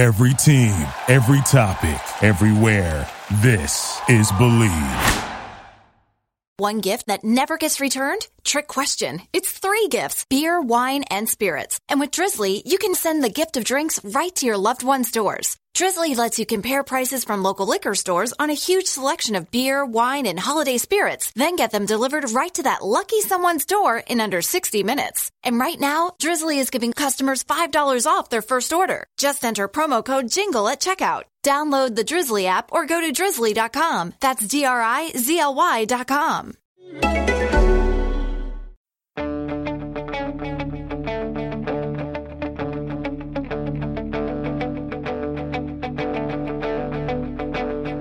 Every team, every topic, everywhere. This is Believe. One gift that never gets returned? Trick question. It's three gifts beer, wine, and spirits. And with Drizzly, you can send the gift of drinks right to your loved one's doors. Drizzly lets you compare prices from local liquor stores on a huge selection of beer, wine, and holiday spirits, then get them delivered right to that lucky someone's door in under 60 minutes. And right now, Drizzly is giving customers $5 off their first order. Just enter promo code JINGLE at checkout. Download the Drizzly app or go to drizzly.com. That's D R I Z L Y.com.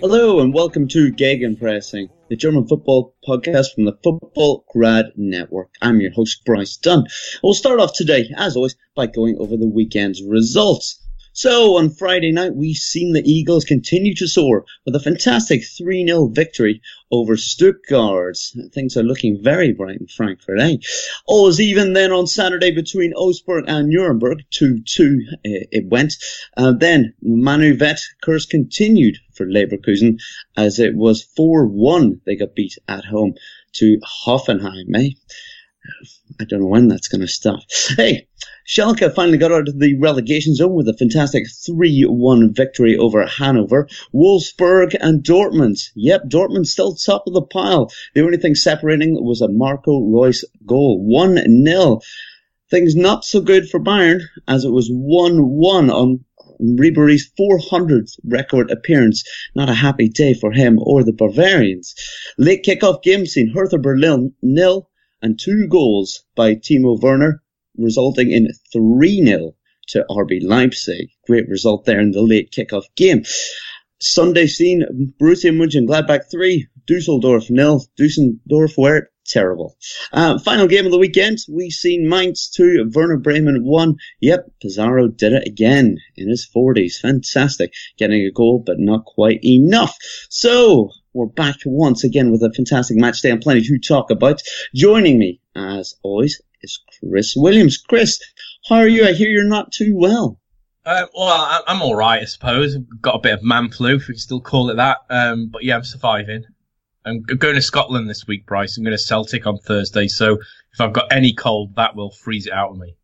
Hello and welcome to Gegenpressing, the German football podcast from the Futbolgrad Network. I'm your host Bryce Dunn. We'll start off today, as always, by going over the weekend's results. So on Friday night, we've seen the Eagles continue to soar with a fantastic 3-0 victory over Stuttgart. Things are looking very bright in Frankfurt, eh? All was even then on Saturday between Augsburg and Nuremberg. 2-2 uh, it went. Uh, then Manu Veth curse continued for Leverkusen as it was 4-1 they got beat at home to Hoffenheim, eh? I don't know when that's going to stop. Hey, Schalke finally got out of the relegation zone with a fantastic 3-1 victory over Hanover. Wolfsburg and Dortmund. Yep, Dortmund still top of the pile. The only thing separating was a Marco Reus goal. 1-0. Things not so good for Bayern as it was 1-1 on Ribery's 400th record appearance. Not a happy day for him or the Bavarians. Late kickoff game seen Hertha Berlin nil and two goals by Timo Werner, resulting in 3-0 to RB Leipzig. Great result there in the late kickoff game. Sunday scene, Borussia Mönchengladbach 3, Dusseldorf nil, Dusseldorf were terrible. Uh, final game of the weekend, we seen Mainz 2, Werder Bremen 1. Yep, Pizarro did it again in his 40s. Fantastic. Getting a goal, but not quite enough. So, we're back once again with a fantastic match day and plenty to talk about. Joining me, as always, is Chris Williams. Chris, how are you? I hear you're not too well. Uh, well, I- I'm all right, I suppose. I've got a bit of man flu, if we can still call it that. Um, but yeah, I'm surviving. I'm going to Scotland this week, Bryce. I'm going to Celtic on Thursday, so if I've got any cold, that will freeze it out of me.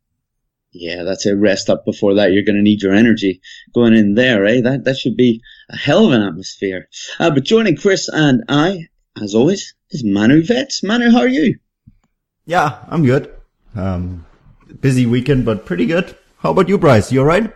Yeah, that's it. Rest up before that. You're going to need your energy going in there, eh? That that should be a hell of an atmosphere. Uh, but joining Chris and I, as always, is Manu Veth. Manu, how are you? Yeah, I'm good. Um, busy weekend, but pretty good. How about you, Bryce? You alright?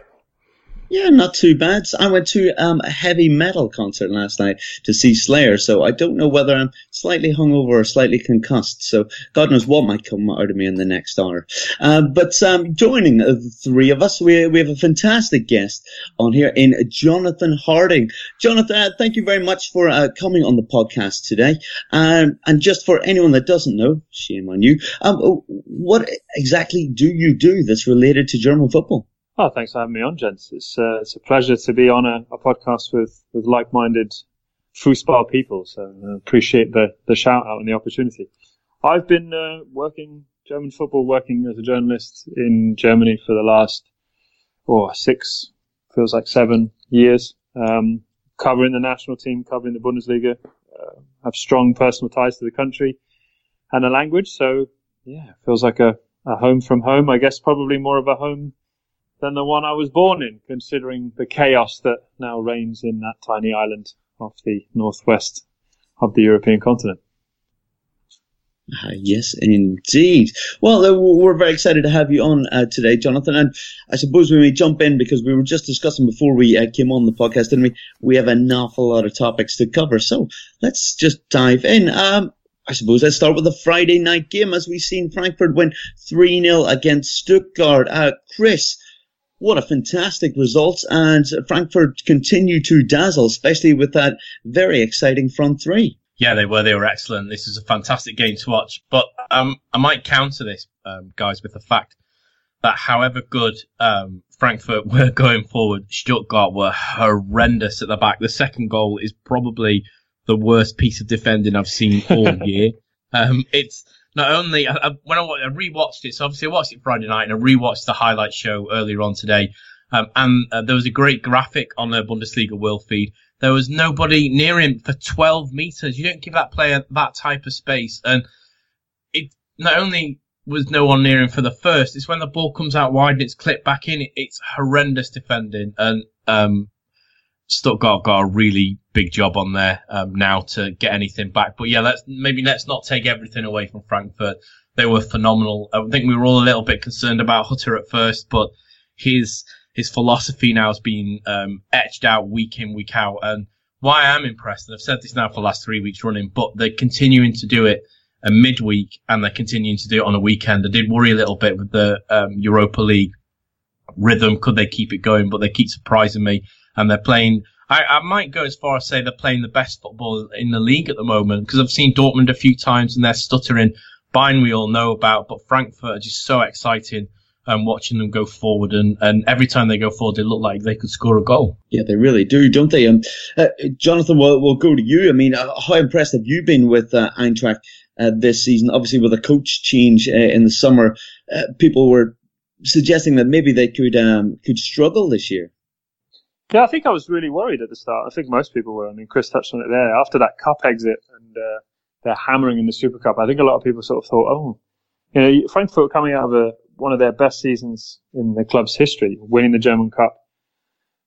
Yeah, not too bad. I went to um, a heavy metal concert last night to see Slayer, so I don't know whether I'm slightly hungover or slightly concussed. So God knows what might come out of me in the next hour. Um, but um, joining the three of us, we we have a fantastic guest on here in Jonathan Harding. Jonathan, uh, thank you very much for uh, coming on the podcast today. Um, and just for anyone that doesn't know, shame on you. Um, what exactly do you do that's related to German football? Oh, thanks for having me on, gents. It's uh, it's a pleasure to be on a, a podcast with, with like-minded foosball people. So I appreciate the, the shout out and the opportunity. I've been uh, working German football, working as a journalist in Germany for the last oh six feels like seven years, um, covering the national team, covering the Bundesliga. Uh, have strong personal ties to the country and the language. So yeah, feels like a, a home from home. I guess probably more of a home than the one I was born in, considering the chaos that now reigns in that tiny island off the northwest of the European continent. Uh, yes, indeed. Well, uh, we're very excited to have you on uh, today, Jonathan. And I suppose we may jump in because we were just discussing before we uh, came on the podcast, didn't we? We have an awful lot of topics to cover. So let's just dive in. Um, I suppose let's start with the Friday night game as we've seen Frankfurt win 3-0 against Stuttgart. Uh, Chris, what a fantastic result and Frankfurt continue to dazzle, especially with that very exciting front three. Yeah, they were. They were excellent. This is a fantastic game to watch. But um, I might counter this, um, guys, with the fact that however good um, Frankfurt were going forward, Stuttgart were horrendous at the back. The second goal is probably the worst piece of defending I've seen all year. Um, it's not only I, when I, I rewatched it, so obviously I watched it Friday night and I rewatched the highlight show earlier on today. Um, and uh, there was a great graphic on the Bundesliga world feed. There was nobody near him for 12 meters. You don't give that player that type of space. And it not only was no one near him for the first, it's when the ball comes out wide and it's clipped back in. It, it's horrendous defending. And um, Stuttgart got a really big job on there um, now to get anything back. But yeah, let's maybe let's not take everything away from Frankfurt. They were phenomenal. I think we were all a little bit concerned about Hütter at first, but his his philosophy now has been um, etched out week in week out. And why I am impressed, and I've said this now for the last three weeks running, but they're continuing to do it a midweek and they're continuing to do it on a weekend. I did worry a little bit with the um, Europa League rhythm. Could they keep it going? But they keep surprising me and they're playing. I, I might go as far as say they're playing the best football in the league at the moment because I've seen Dortmund a few times and they're stuttering. Bayern we all know about, but Frankfurt are just so exciting. Um, watching them go forward, and, and every time they go forward, they look like they could score a goal. Yeah, they really do, don't they? Um, uh, Jonathan, we'll, we'll go to you. I mean, uh, how impressed have you been with uh, Eintracht uh, this season? Obviously, with a coach change uh, in the summer, uh, people were suggesting that maybe they could um, could struggle this year. Yeah, I think I was really worried at the start. I think most people were. I mean, Chris touched on it there. After that cup exit and uh, they're hammering in the Super Cup, I think a lot of people sort of thought, oh, you know, Frankfurt coming out of a, one of their best seasons in the club's history, winning the German Cup.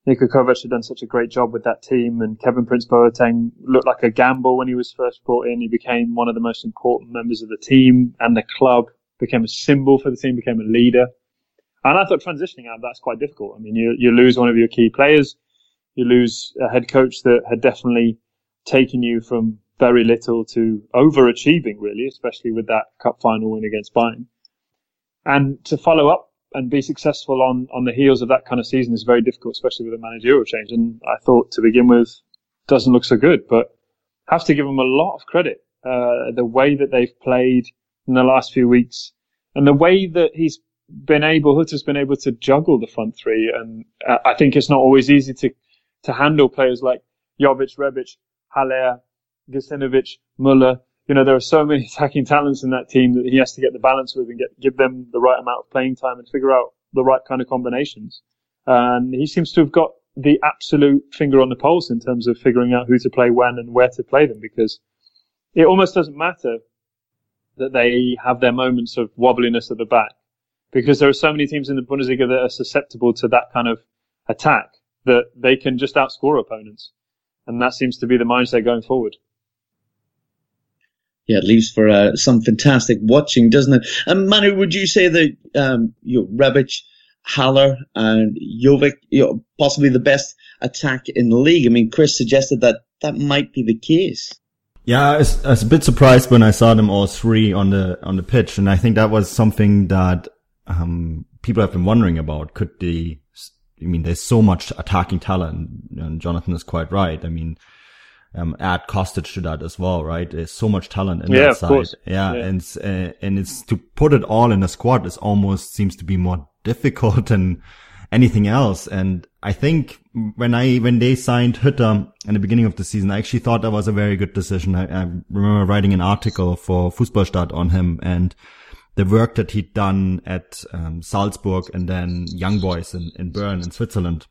Niko Kovac had done such a great job with that team, and Kevin Prince Boateng looked like a gamble when he was first brought in. He became one of the most important members of the team and the club, became a symbol for the team, became a leader. And I thought transitioning out that's quite difficult. I mean, you, you lose one of your key players. You lose a head coach that had definitely taken you from very little to overachieving, really, especially with that cup final win against Bayern. And to follow up and be successful on, on the heels of that kind of season is very difficult, especially with a managerial change. And I thought to begin with, doesn't look so good, but have to give them a lot of credit. Uh, the way that they've played in the last few weeks and the way that he's been able, Hütter's been able to juggle the front three. And uh, I think it's not always easy to, to handle players like Jovic, Rebic, Haller, Gacinovic, Muller. You know, there are so many attacking talents in that team that he has to get the balance with and get, give them the right amount of playing time and figure out the right kind of combinations. And he seems to have got the absolute finger on the pulse in terms of figuring out who to play when and where to play them because it almost doesn't matter that they have their moments of wobbliness at the back because there are so many teams in the Bundesliga that are susceptible to that kind of attack that they can just outscore opponents. And that seems to be the mindset going forward. Yeah, it leaves for uh, some fantastic watching, doesn't it? And Manu, would you say that um, you know, Rebic, Haller, and Jovic, you know, possibly the best attack in the league? I mean, Chris suggested that that might be the case. Yeah, I was, I was, a bit surprised when I saw them all three on the on the pitch, and I think that was something that um, people have been wondering about. Could they? I mean, there's so much attacking talent, and Jonathan is quite right. I mean, um, add Kostic to that as well, right? There's so much talent in yeah, that side. Yeah, yeah, and uh, and it's to put it all in a squad is almost seems to be more difficult than anything else. And I think when I when they signed Hütter in the beginning of the season, I actually thought that was a very good decision. I, I remember writing an article for Fußballstadt on him and the work that he'd done at um, Salzburg and then Young Boys in, in Bern in Switzerland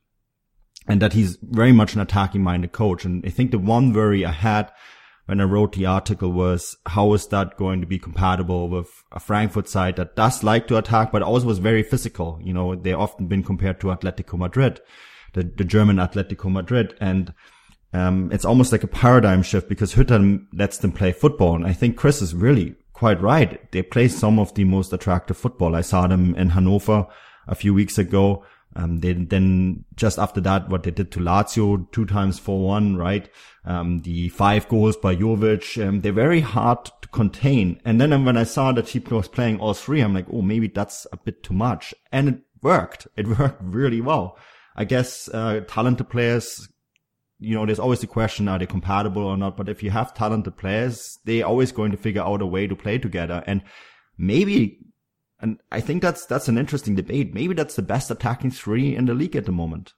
and that he's very much an attacking minded coach. And I think the one worry I had when I wrote the article was how is that going to be compatible with a Frankfurt side that does like to attack, but also was very physical. You know, they've often been compared to Atletico Madrid, the, the German Atletico Madrid. And, um, it's almost like a paradigm shift because Hütter lets them play football. And I think Chris is really quite right. They play some of the most attractive football. I saw them in Hanover a few weeks ago. Um, they, then just after that, what they did to Lazio, two times 4-1, right? Um, the five goals by Jovic, um, they're very hard to contain. And then when I saw that he was playing all three, I'm like, oh, maybe that's a bit too much. And it worked. It worked really well. I guess, uh, talented players you know, there's always the question, are they compatible or not? But if you have talented players, they're always going to figure out a way to play together. And maybe, and I think that's, that's an interesting debate. Maybe that's the best attacking three in the league at the moment.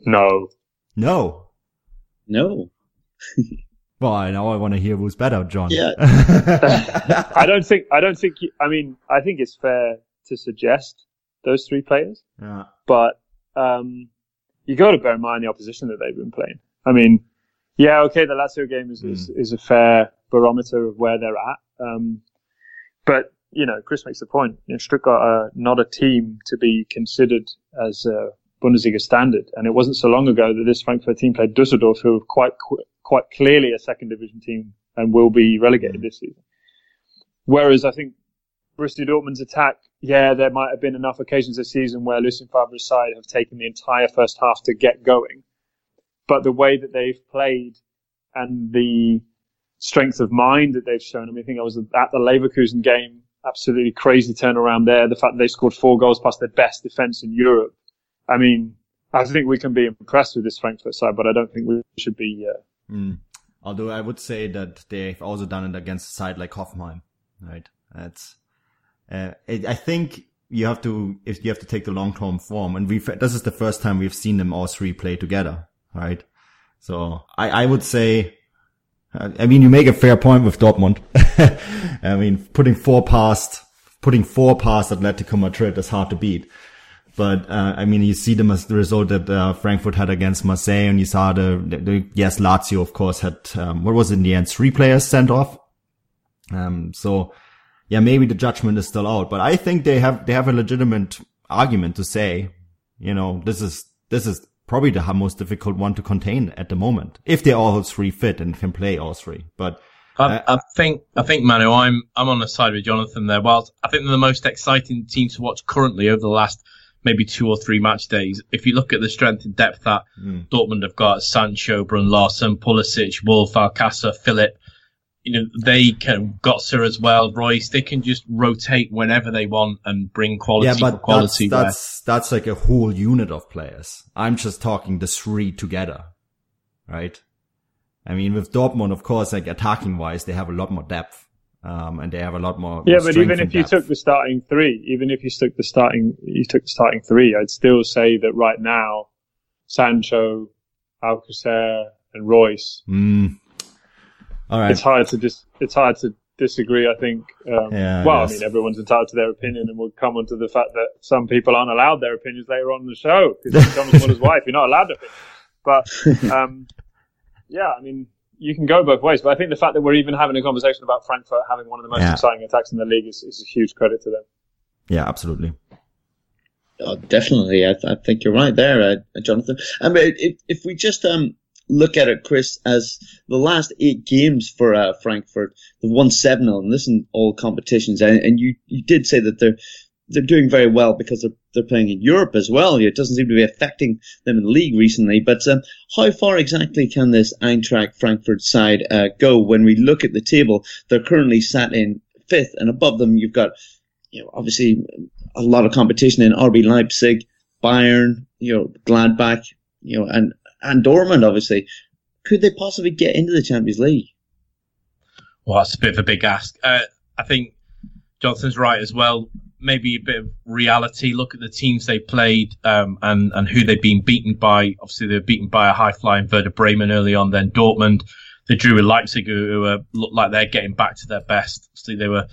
No. No. No. well, now I want to hear who's better, John. Yeah. I don't think, I don't think, you, I mean, I think it's fair to suggest those three players. Yeah. But, um, you got to bear in mind the opposition that they've been playing. I mean, yeah, okay, the Lazio game is, mm. is, hmm. is, a fair barometer of where they're at. Um, but, you know, Chris makes the point. You know, Stuttgart are not a team to be considered as a Bundesliga standard. And it wasn't so long ago that this Frankfurt team played Dusseldorf, who are quite, quite clearly a second division team and will be relegated mm. this season. Whereas I think Borussia Dortmund's attack, yeah, there might have been enough occasions this season where Lucien Favre's side have taken the entire first half to get going. But the way that they've played and the strength of mind that they've shown, I mean, I think I was at the Leverkusen game, absolutely crazy turnaround there. The fact that they scored four goals past their best defense in Europe. I mean, I think we can be impressed with this Frankfurt side, but I don't think we should be. Uh... Mm. Although I would say that they've also done it against a side like Hoffenheim, right? That's uh, I think you have to if you have to take the long term form, and we this is the first time we've seen them all three play together, right? So I I would say. I mean, you make a fair point with Dortmund. I mean, putting four past, putting four past Atletico Madrid is hard to beat. But uh, I mean, you see them as the result that uh, Frankfurt had against Marseille, and you saw the, the, the yes, Lazio of course had um, what was in the end three players sent off. Um, so yeah, maybe the judgment is still out, but I think they have, they have a legitimate argument to say, you know, this is, this is probably the most difficult one to contain at the moment. If they all three fit and can play all three, but. I, uh, I think, I think, Manu, I'm, I'm on the side with Jonathan there. Whilst I think they're the most exciting team to watch currently over the last maybe two or three match days. If you look at the strength and depth that mm. Dortmund have got, Sancho, Bruun Larsen, Pulisic, Wolf, Alcácer, Philipp, you know, they can Götze as well, Reus. They can just rotate whenever they want and bring quality yeah, but quality. That's, that's, that's like a whole unit of players. I'm just talking the three together, right? I mean, with Dortmund, of course, like attacking wise, they have a lot more depth. Um, and they have a lot more. Yeah, but even if you took the starting three, even if you took the starting, you took the starting three, I'd still say that right now, Sancho, Alcácer, and Reus. mm. All right. It's hard to dis- it's hard to disagree. I think. Um, yeah, well, I, I, mean, everyone's entitled to their opinion, and we'll come on to the fact that some people aren't allowed their opinions later on in the show because Thomas Muller's wife, you're not allowed to. But um, yeah, I mean, you can go both ways. But I think the fact that we're even having a conversation about Frankfurt having one of the most yeah. exciting attacks in the league is, is a huge credit to them. Yeah, absolutely. Oh, definitely, I, th- I, think you're right there, uh, Jonathan. I mean, if, if we just um, look at it, Chris, as the last eight games for uh, Frankfurt, they've won seven of them. This in all competitions, and, and you you did say that they're they're doing very well because they're they're playing in Europe as well. It doesn't seem to be affecting them in the league recently. But um, how far exactly can this Eintracht Frankfurt side uh, go when we look at the table? They're currently sat in fifth, and above them you've got you know obviously a lot of competition in RB Leipzig, Bayern, you know Gladbach, you know, and and Dortmund, obviously. Could they possibly get into the Champions League? Well, that's a bit of a big ask. Uh, I think Johnson's right as well. Maybe a bit of reality. Look at the teams they played um, and and who they've been beaten by. Obviously, they were beaten by a high flying Werder Bremen early on. Then Dortmund, they drew with Leipzig, who, who uh, looked like they're getting back to their best. Obviously, they were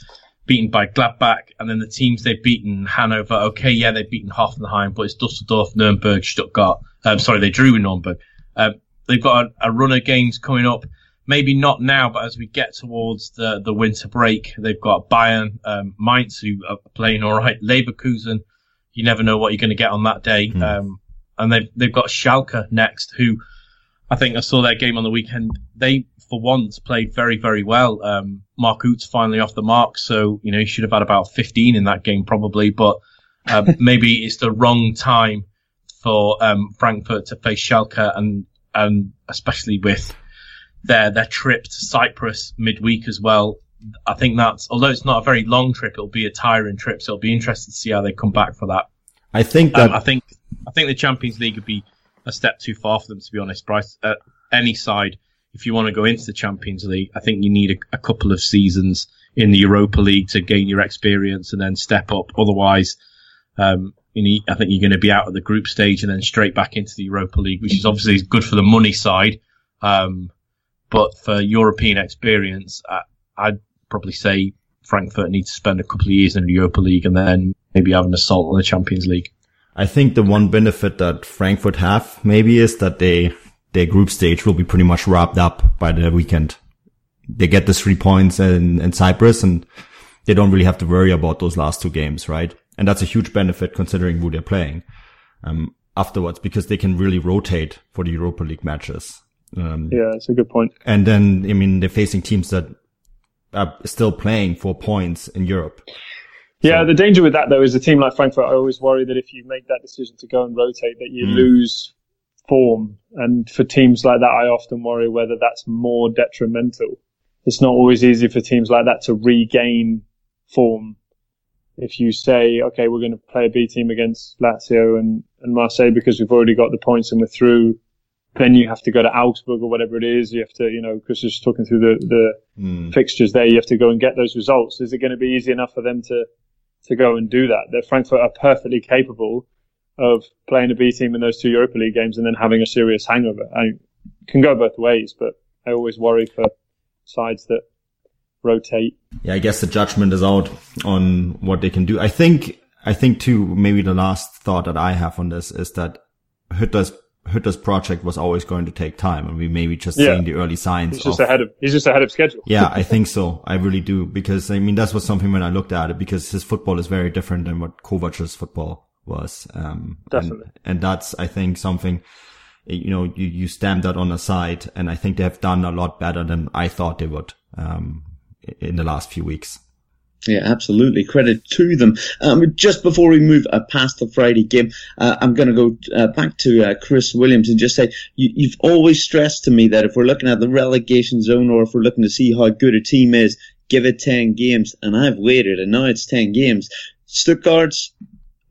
beaten by Gladbach, and then the teams they've beaten Hanover. Okay, yeah, they've beaten Hoffenheim, but it's Dusseldorf, Nuremberg, Stuttgart. Um, sorry, they drew in Nuremberg. Uh, they've got a, a run of games coming up. Maybe not now, but as we get towards the, the winter break, they've got Bayern, um, Mainz, who are playing all right. Leverkusen, you never know what you're going to get on that day. Mm. Um, and they've they've got Schalke next, who I think I saw their game on the weekend. They for once played very, very well. Um, Mark Uth's finally off the mark, so you know he should have had about 15 in that game probably, but uh, maybe it's the wrong time for um, Frankfurt to face Schalke, and and especially with their their trip to Cyprus midweek as well. I think that's although it's not a very long trip, it'll be a tiring trip, so it'll be interesting to see how they come back for that. I think that um, I think I think the Champions League would be a step too far for them to be honest, Bryce. Uh, any side, if you want to go into the Champions League, I think you need a, a couple of seasons in the Europa League to gain your experience and then step up. Otherwise, um, you I think you're going to be out of the group stage and then straight back into the Europa League, which is obviously good for the money side. Um, but for European experience, I, I'd probably say Frankfurt need to spend a couple of years in the Europa League and then maybe have an assault on the Champions League. I think the one benefit that Frankfurt have maybe is that they their group stage will be pretty much wrapped up by the weekend. They get the three points in, in Cyprus and they don't really have to worry about those last two games, right? And that's a huge benefit considering who they're playing um, afterwards because they can really rotate for the Europa League matches. Um, yeah, that's a good point. And then, I mean, they're facing teams that are still playing for points in Europe. Yeah, so. the danger with that though is a team like Frankfurt. I always worry that if you make that decision to go and rotate, that you mm. lose form. And for teams like that, I often worry whether that's more detrimental. It's not always easy for teams like that to regain form. If you say, okay, we're going to play a B team against Lazio and, and Marseille because we've already got the points and we're through then you have to go to Augsburg or whatever it is. You have to, you know, Chris is talking through the, the mm. fixtures there. You have to go and get those results. Is it going to be easy enough for them to, to go and do that? That Frankfurt are perfectly capable of playing a B team in those two Europa League games and then having a serious hangover. I can go both ways, but I always worry for sides that rotate. Yeah, I guess the judgment is out on what they can do. I think, I think too, maybe the last thought that I have on this is that Hütter's Hütter's project was always going to take time, and we maybe just yeah. seeing the early signs. He's just of, ahead of he's just ahead of schedule. yeah, I think so. I really do because I mean that was something when I looked at it because his football is very different than what Kovac's football was. Um, Definitely, and, and that's I think something you know you you stamp that on the side, and I think they have done a lot better than I thought they would um, in the last few weeks. Yeah, absolutely. Credit to them. Um, just before we move uh, past the Friday game, uh, I'm going to go uh, back to uh, Chris Williams and just say you, have always stressed to me that if we're looking at the relegation zone or if we're looking to see how good a team is, give it 10 games. And I've waited, and now it's 10 games. Stuttgart's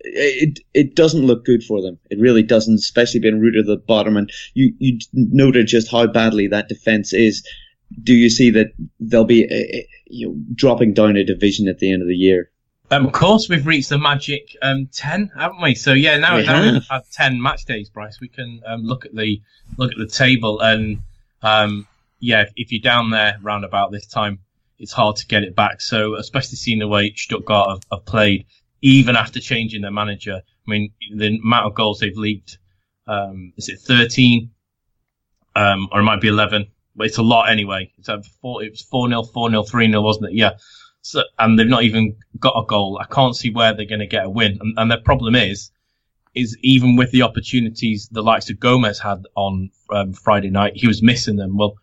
it it doesn't look good for them. It really doesn't, especially being rooted at the bottom. And you you noted just how badly that defense is do you see that they'll be uh, you know, dropping down a division at the end of the year? Um, of course, we've reached the magic um, ten, haven't we? So yeah, now, we now we've had ten match days, Bryce. We can um, look at the look at the table, and um, yeah, if you're down there round about this time, it's hard to get it back. So especially seeing the way Stuttgart have, have played, even after changing their manager. I mean, the amount of goals they've leaked, um, is it 13? Um, or it might be 11 but it's a lot anyway. It's a four, it was 4 0, 4 0, 3 0, wasn't it? Yeah. So, and they've not even got a goal. I can't see where they're going to get a win. And, and the problem is, is even with the opportunities the likes of Gomez had on um, Friday night, he was missing them. Well,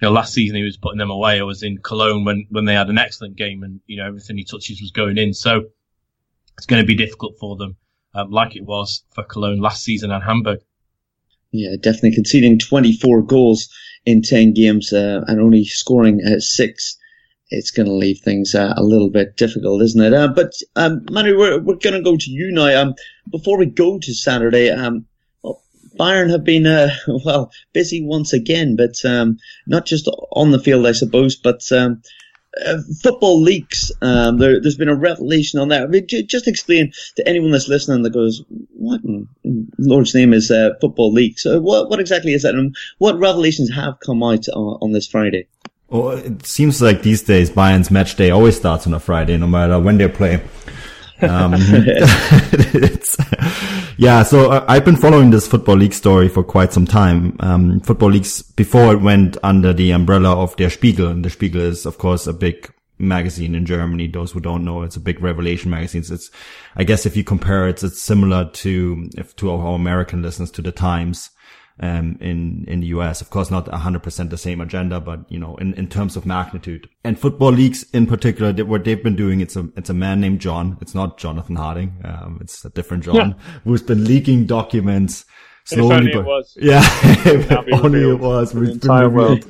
you know, last season he was putting them away. I was in Cologne when, when they had an excellent game and, you know, everything he touches was going in. So it's going to be difficult for them, um, like it was for Cologne last season and Hamburg. Yeah, definitely conceding 24 goals in 10 games uh, and only scoring uh, six. It's going to leave things uh, a little bit difficult, isn't it? Uh, but, um, Manu, we're, we're going to go to you now. Um, before we go to Saturday, um, Bayern have been, uh, well, busy once again, but, um, not just on the field, I suppose, but, um, uh, football leaks. Um, there, has been a revelation on that. I mean, j- just explain to anyone that's listening that goes, "What in Lord's name is uh, football leaks?" So, what what exactly is that, and what revelations have come out on, on this Friday? Well, it seems like these days Bayern's match day always starts on a Friday, no matter when they play. Um, yeah, so uh, I've been following this football leaks story for quite some time. Um, football leaks before it went under the umbrella of Der Spiegel, and Der Spiegel is of course a big magazine in Germany. Those who don't know, it's a big revelation magazine. It's, I guess if you compare it, it's similar to, if to our American listeners to the Times um, in in the US. Of course, not 100% the same agenda, but you know, in, in terms of magnitude and football leaks in particular, what they've been doing, it's a it's a man named John. It's not Jonathan Harding. Um, it's a different John yeah. who's been leaking documents slowly, but, it was. yeah, if only it was. The entire world.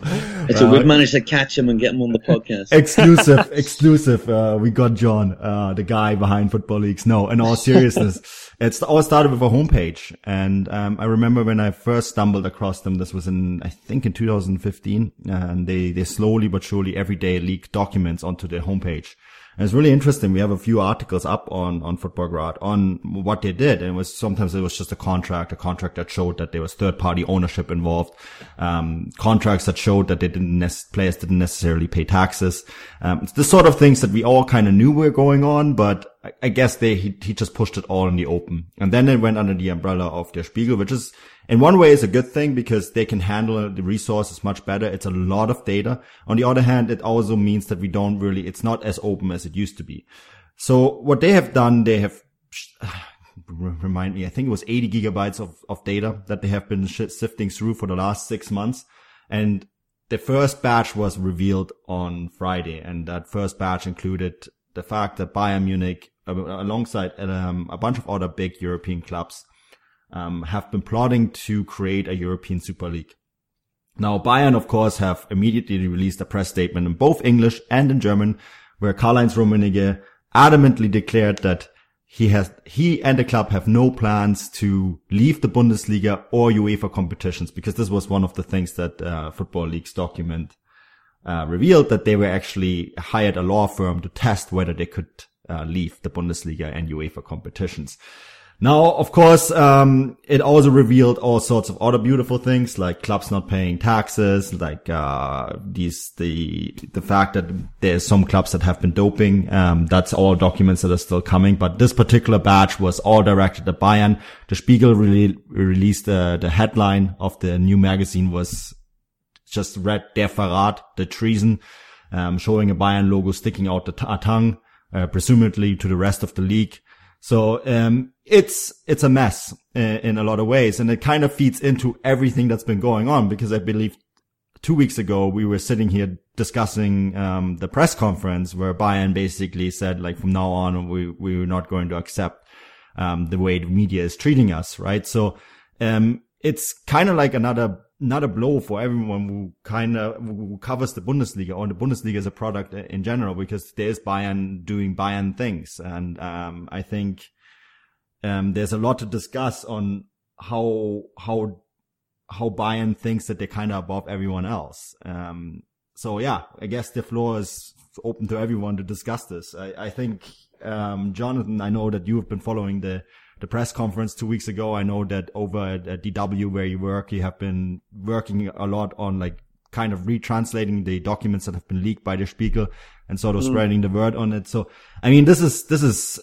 So we've managed to catch him and get him on the podcast. exclusive, exclusive. Uh, we got John, uh, the guy behind Football Leaks. No, in all seriousness, it's all started with a homepage. And, um, I remember when I first stumbled across them, this was in, I think in 2015, and they, they slowly but surely every day leak documents onto their homepage. And it's really interesting. We have a few articles up on, on Futbolgrad on what they did. And it was sometimes it was just a contract, a contract that showed that there was third party ownership involved, um, contracts that showed that they didn't, players didn't necessarily pay taxes. Um, it's the sort of things that we all kind of knew were going on, but I, guess they, he, he just pushed it all in the open. And then it went under the umbrella of Der Spiegel, which is, in one way is a good thing because they can handle the resources much better. It's a lot of data. On the other hand, it also means that we don't really, it's not as open as it used to be. So what they have done, they have, remind me, I think it was 80 gigabytes of, of data that they have been sifting through for the last six months. And the first batch was revealed on Friday. And that first batch included the fact that Bayern Munich, alongside um, a bunch of other big European clubs, um, have been plotting to create a European Super League. Now, Bayern, of course, have immediately released a press statement in both English and in German, where Karl-Heinz Rummenigge adamantly declared that he has, he and the club have no plans to leave the Bundesliga or UEFA competitions, because this was one of the things that uh, Football Leaks' document uh, revealed that they were actually hired a law firm to test whether they could uh, leave the Bundesliga and UEFA competitions. Now, of course, um, it also revealed all sorts of other beautiful things, like clubs not paying taxes, like uh, these the the fact that there's some clubs that have been doping. Um, that's all documents that are still coming. But this particular batch was all directed at Bayern. The Spiegel really released uh, the headline of the new magazine was just read Der Verrat, the treason, um, showing a Bayern logo sticking out the tongue, uh, presumably to the rest of the league. So um, it's it's a mess in, in, a lot of ways, and it kind of feeds into everything that's been going on. Because I believe two weeks ago we were sitting here discussing um, the press conference where Bayern basically said, like, from now on we we're not going to accept um, the way the media is treating us, right? So um, it's kind of like another not a blow for everyone who kind of who covers the Bundesliga or the Bundesliga as a product in general because there's Bayern doing Bayern things, and um, I think um, there's a lot to discuss on how how how Bayern thinks that they're kind of above everyone else. Um, so yeah, I guess the floor is open to everyone to discuss this. I, I think um, Jonathan, I know that you have been following the the press conference two weeks ago. I know that over at, at DW where you work, you have been working a lot on like kind of retranslating the documents that have been leaked by the Spiegel and sort of mm. spreading the word on it. So, I mean, this is, this is,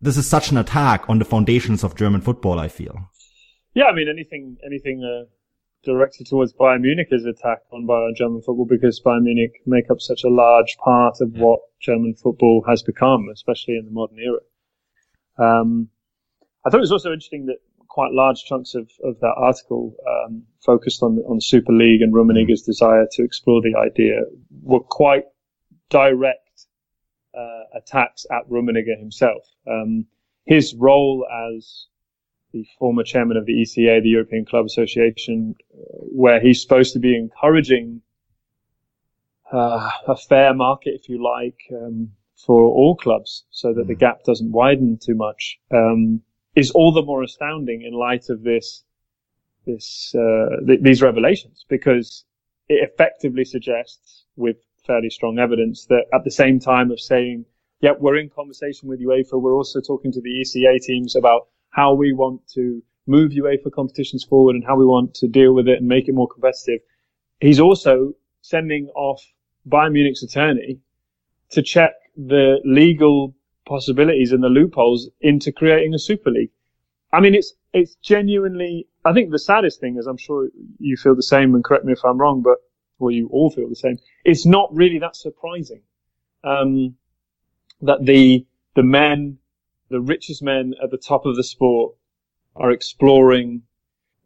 this is such an attack on the foundations of German football, I feel. Yeah, I mean, anything, anything, uh, directed towards Bayern Munich is attack on Bayern German football because Bayern Munich make up such a large part of what German football has become, especially in the modern era. Um, I thought it was also interesting that quite large chunks of, of that article um, focused on on Super League and Rummenigge's desire to explore the idea were quite direct uh, attacks at Rummenigge himself. Um, his role as the former chairman of the ECA, the European Club Association, uh, where he's supposed to be encouraging uh, a fair market, if you like, um, for all clubs, so that the mm. gap doesn't widen too much. Um, is all the more astounding in light of this, this, uh, th- these revelations, because it effectively suggests with fairly strong evidence that at the same time of saying, yeah, we're in conversation with UEFA, we're also talking to the ECA teams about how we want to move UEFA competitions forward and how we want to deal with it and make it more competitive. He's also sending off Bayern Munich's attorney to check the legal possibilities and the loopholes into creating a Super League. I mean, it's it's genuinely. I think the saddest thing is, I'm sure you feel the same, and correct me if I'm wrong, but well, you all feel the same. It's not really that surprising um, that the the men, the richest men at the top of the sport, are exploring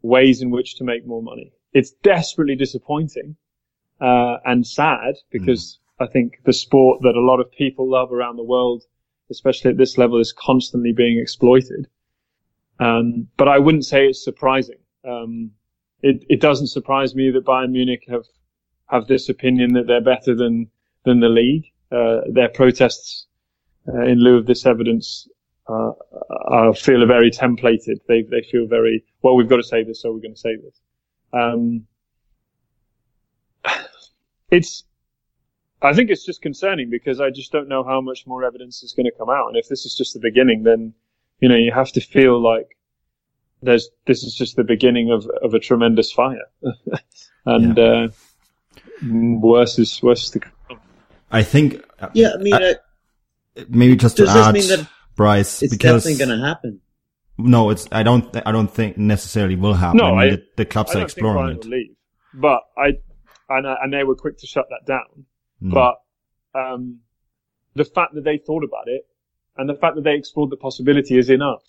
ways in which to make more money. It's desperately disappointing uh, and sad because mm. I think the sport that a lot of people love around the world especially at this level, is constantly being exploited. Um, but I wouldn't say it's surprising Um, it, it doesn't surprise me that Bayern Munich have have this opinion that they're better than than the league. Uh, their protests uh, in lieu of this evidence uh, feel very templated. They they feel very well. We've got to say this, so we're going to say this. Um, it's I think it's just concerning because I just don't know how much more evidence is going to come out. And if this is just the beginning, then, you know, you have to feel like there's, this is just the beginning of, of a tremendous fire. and, yeah. uh, worse is, worse is to come. I think. Yeah, I mean, uh, maybe just to add, Bryce, it's because definitely going to happen. No, it's, I don't, I don't think necessarily will happen. No, I mean, I, the, the clubs I are exploring it. Leave, but I, and, and they were quick to shut that down. Mm. But um, the fact that they thought about it and the fact that they explored the possibility is enough.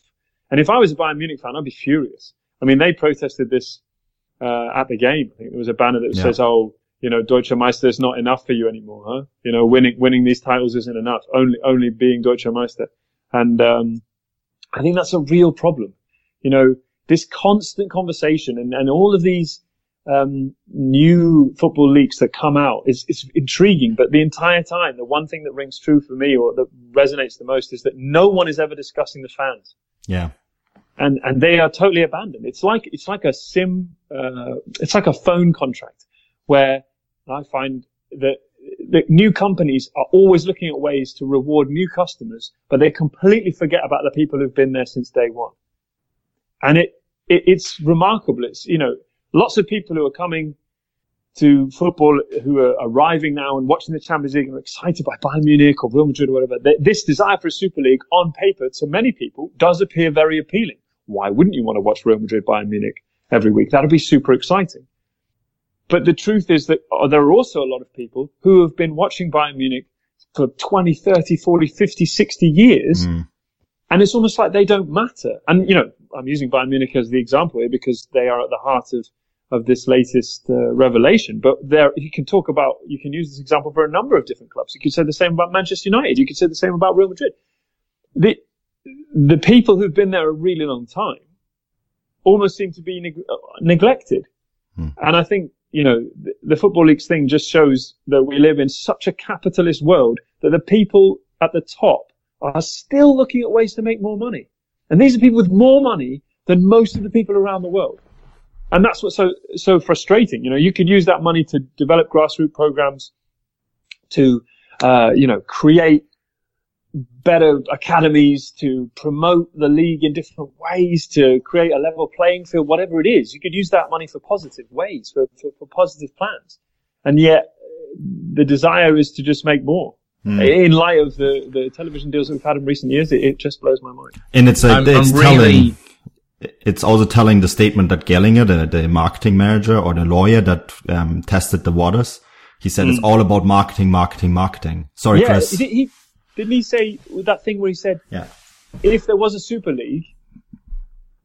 And if I was a Bayern Munich fan, I'd be furious. I mean, they protested this uh, at the game. I think there was a banner that yeah. says, "Oh, you know, Deutsche Meister is not enough for you anymore, huh? You know, winning winning these titles isn't enough. Only only being Deutsche Meister." And um, I think that's a real problem. You know, this constant conversation and, and all of these um, new football leaks that come out is, is intriguing. But the entire time, the one thing that rings true for me or that resonates the most is that no one is ever discussing the fans. Yeah. And, and they are totally abandoned. It's like, it's like a sim, uh, it's like a phone contract where I find that the new companies are always looking at ways to reward new customers, but they completely forget about the people who've been there since day one. And it, it it's remarkable. It's, you know, lots of people who are coming to football who are arriving now and watching the Champions League and are excited by Bayern Munich or Real Madrid or whatever. This desire for a Super League on paper to many people does appear very appealing. Why wouldn't you want to watch Real Madrid Bayern Munich every week? That'd be super exciting. But the truth is that uh, there are also a lot of people who have been watching Bayern Munich for 20, 30, 40, 50, 60 years. Mm. And it's almost like they don't matter. And, you know, I'm using Bayern Munich as the example here because they are at the heart of of this latest uh, revelation. But there, you can talk about, you can use this example for a number of different clubs. You could say the same about Manchester United. You could say the same about Real Madrid. The, the people who've been there a really long time almost seem to be neg- neglected. Hmm. And I think, you know, the, the Football Leaks thing just shows that we live in such a capitalist world that the people at the top are still looking at ways to make more money. And these are people with more money than most of the people around the world. And that's what's so, so frustrating. You know, you could use that money to develop grassroots programs, to, uh, you know, create better academies, to promote the league in different ways, to create a level playing field, whatever it is. You could use that money for positive ways, for, for, for positive plans. And yet the desire is to just make more. Mm. In light of the, the television deals that we've had in recent years, it, it just blows my mind. And it's, a, I'm, it's I'm telling, really it's also telling the statement that Gerlinger, the, the marketing manager or the lawyer that um, tested the waters, he said mm. it's all about marketing, marketing, marketing. Sorry, yeah, Chris. Did he, didn't he say that thing where he said, yeah. if there was a Super League,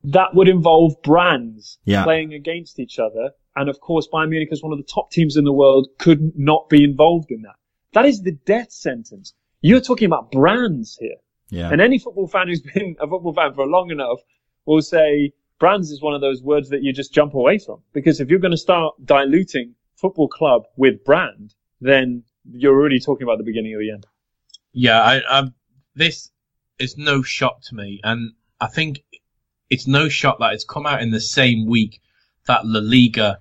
that would involve brands yeah. playing against each other. And of course, Bayern Munich as one of the top teams in the world could not be involved in that. That is the death sentence. You're talking about brands here. Yeah. And any football fan who's been a football fan for long enough will say brands is one of those words that you just jump away from. Because if you're going to start diluting football club with brand, then you're already talking about the beginning of the end. Yeah, I, I, this is no shock to me. And I think it's no shock that it's come out in the same week that La Liga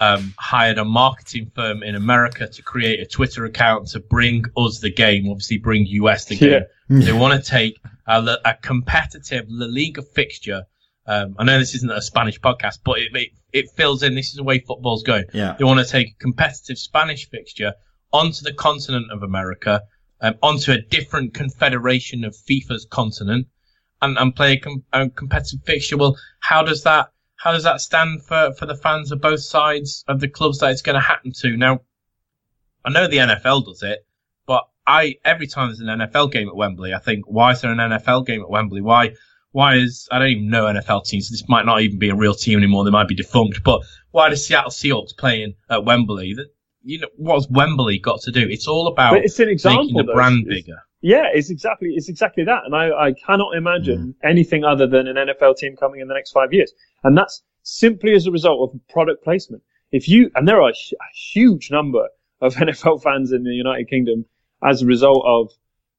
um, hired a marketing firm in America to create a Twitter account to bring us the game, obviously bring US the game. Yeah. They want to take a, a, competitive La Liga fixture. Um, I know this isn't a Spanish podcast, but it, it, it fills in. This is the way football's going. Yeah. They want to take a competitive Spanish fixture onto the continent of America, um, onto a different confederation of FIFA's continent, and, and play a, com- a competitive fixture. Well, how does that how does that stand for, for the fans of both sides of the clubs that it's going to happen to? Now, I know the NFL does it, but I every time there's an NFL game at Wembley, I think, why is there an NFL game at Wembley? Why why is I don't even know NFL teams. This might not even be a real team anymore. They might be defunct. But why does Seattle Seahawks playing at Wembley? That you know what's Wembley got to do? It's all about but it's an example, making the though. brand it's, bigger. Yeah, it's exactly it's exactly that, and I, I cannot imagine mm. anything other than an NFL team coming in the next five years. And that's simply as a result of product placement. If you, and there are a huge number of NFL fans in the United Kingdom as a result of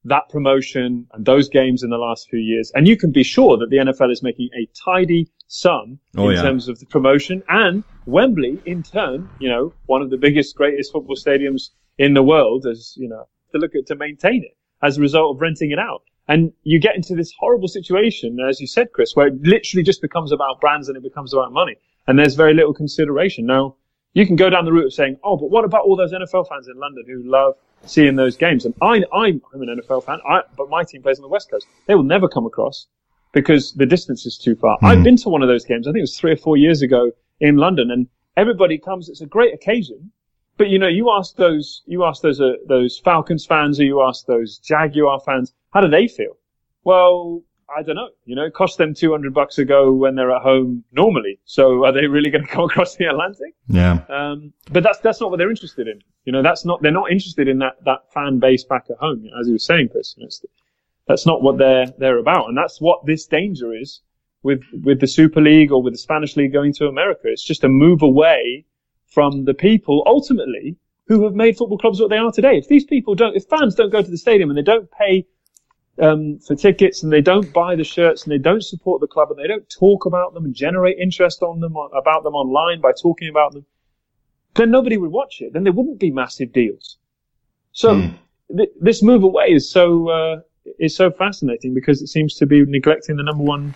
that promotion and those games in the last few years. And you can be sure that the NFL is making a tidy sum oh, in yeah. terms of the promotion and Wembley in turn, you know, one of the biggest, greatest football stadiums in the world as, you know, to look at to maintain it as a result of renting it out. And you get into this horrible situation, as you said, Chris, where it literally just becomes about brands and it becomes about money. And there's very little consideration. Now, you can go down the route of saying, oh, but what about all those NFL fans in London who love seeing those games? And I, I'm, I'm an NFL fan, I, but my team plays on the West Coast. They will never come across because the distance is too far. Mm. I've been to one of those games. I think it was three or four years ago in London and everybody comes. It's a great occasion. But you know, you ask those, you ask those, uh, those Falcons fans or you ask those Jaguar fans, how do they feel? Well, I don't know. You know, it cost them 200 bucks a go when they're at home normally. So are they really going to come across the Atlantic? Yeah. Um, but that's, that's not what they're interested in. You know, that's not, they're not interested in that, that fan base back at home, as you were saying, Chris. You know, that's not what they're, they're about. And that's what this danger is with, with the Super League or with the Spanish League going to America. It's just a move away from the people ultimately who have made football clubs what they are today. If these people don't, if fans don't go to the stadium and they don't pay um, for tickets and they don't buy the shirts and they don't support the club and they don't talk about them and generate interest on them about them online by talking about them, then nobody would watch it. Then there wouldn't be massive deals. So mm. th- this move away is so uh, is so fascinating because it seems to be neglecting the number one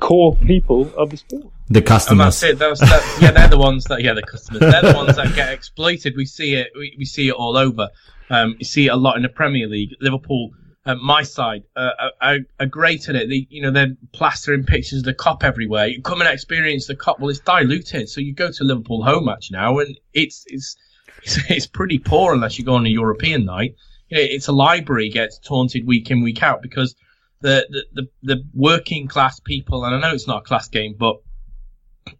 core people of the sport. The customers. That's it. Yeah, they're the ones that yeah the customers. They're the ones that get exploited. We see it. We, we see it all over. Um, you see it a lot in the Premier League. Liverpool uh, my side uh, are, are, great at it. They, you know, they're plastering pictures of the Kop everywhere. You come and experience the Kop. Well, it's diluted. So you go to Liverpool home match now, and it's it's it's, it's pretty poor unless you go on a European night. It's a library gets taunted week in week out because the, the the the working class people, and I know it's not a class game, but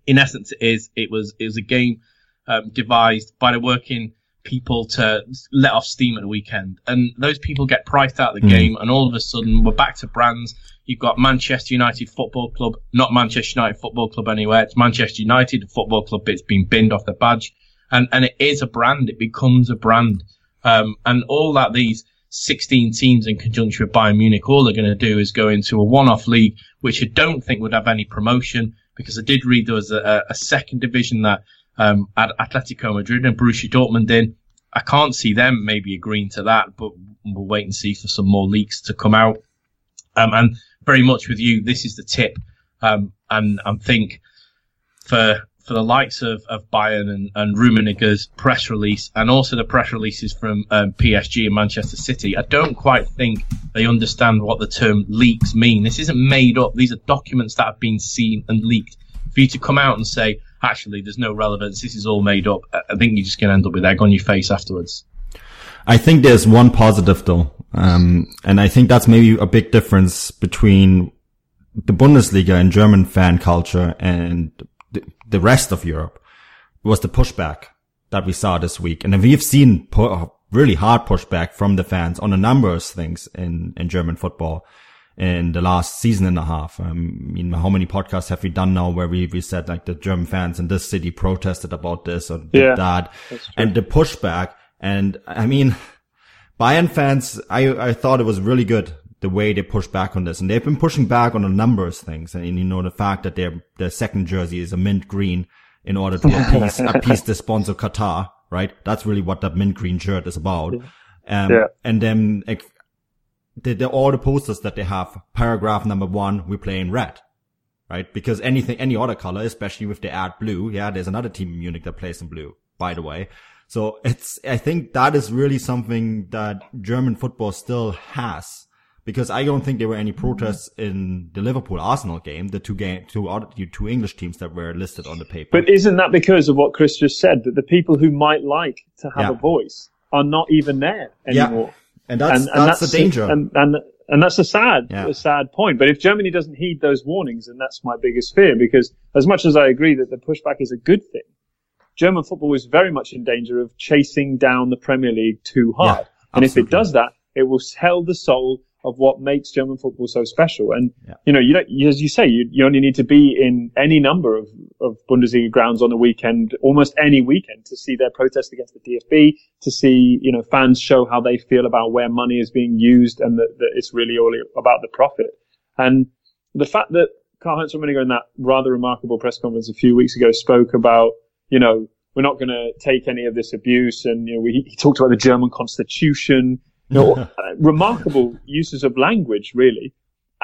in essence, it is. It was it was a game um, devised by the working people to let off steam at the weekend. And those people get priced out of the mm. game, and all of a sudden we're back to brands. You've got Manchester United Football Club, not Manchester United Football Club anywhere. It's Manchester United Football Club. It's been binned off the badge, and and it is a brand. It becomes a brand, um, and all that these. 16 teams in conjunction with Bayern Munich, all they're going to do is go into a one-off league, which I don't think would have any promotion, because I did read there was a, a second division that um, at Atletico Madrid and Borussia Dortmund in. I can't see them maybe agreeing to that, but we'll wait and see for some more leaks to come out. Um, and very much with you, this is the tip. Um, and I think for for the likes of, of Bayern and, and Rummenigge's press release, and also the press releases from um, PSG and Manchester City, I don't quite think they understand what the term leaks mean. This isn't made up. These are documents that have been seen and leaked. For you to come out and say, actually there's no relevance. This is all made up. I think you're just going to end up with egg on your face afterwards. I think there's one positive though. Um, and I think that's maybe a big difference between the Bundesliga and German fan culture and the rest of Europe was the pushback that we saw this week. And we've seen really hard pushback from the fans on a number of things in, in German football in the last season and a half. Um, I mean, how many podcasts have we done now where we, we said like the German fans in this city protested about this or yeah, that and the pushback. And I mean, Bayern fans, I, I thought it was really good the way they push back on this and they've been pushing back on a number of things. And you know, the fact that their, their second jersey is a mint green in order to appease, appease the sponsor Qatar, right? That's really what that mint green shirt is about. Um, yeah. and then the, the, all the posters that they have, paragraph number one, we play in red, right? Because anything, any other color, especially if they add blue, yeah, there's another team in Munich that plays in blue, by the way. So it's, I think that is really something that German football still has. Because I don't think there were any protests in the Liverpool Arsenal game, the two game, two other, two English teams that were listed on the paper. But isn't that because of what Chris just said, that the people who might like to have yeah. a voice are not even there anymore? Yeah. And that's, and, and that's, that's, the danger. And, and, and that's a sad, yeah. a sad point. But if Germany doesn't heed those warnings, then that's my biggest fear because as much as I agree that the pushback is a good thing, German football is very much in danger of chasing down the Premier League too hard. Yeah, and if it does that, it will sell the soul of what makes German football so special. And, yeah. you know, you don't, as you say, you, you only need to be in any number of, of Bundesliga grounds on the weekend, almost any weekend to see their protest against the DFB, to see, you know, fans show how they feel about where money is being used and that, that it's really all about the profit. And the fact that Karl-Heinz Rummenigge in that rather remarkable press conference a few weeks ago spoke about, you know, we're not going to take any of this abuse. And, you know, we, he talked about the German constitution know, uh, remarkable uses of language, really.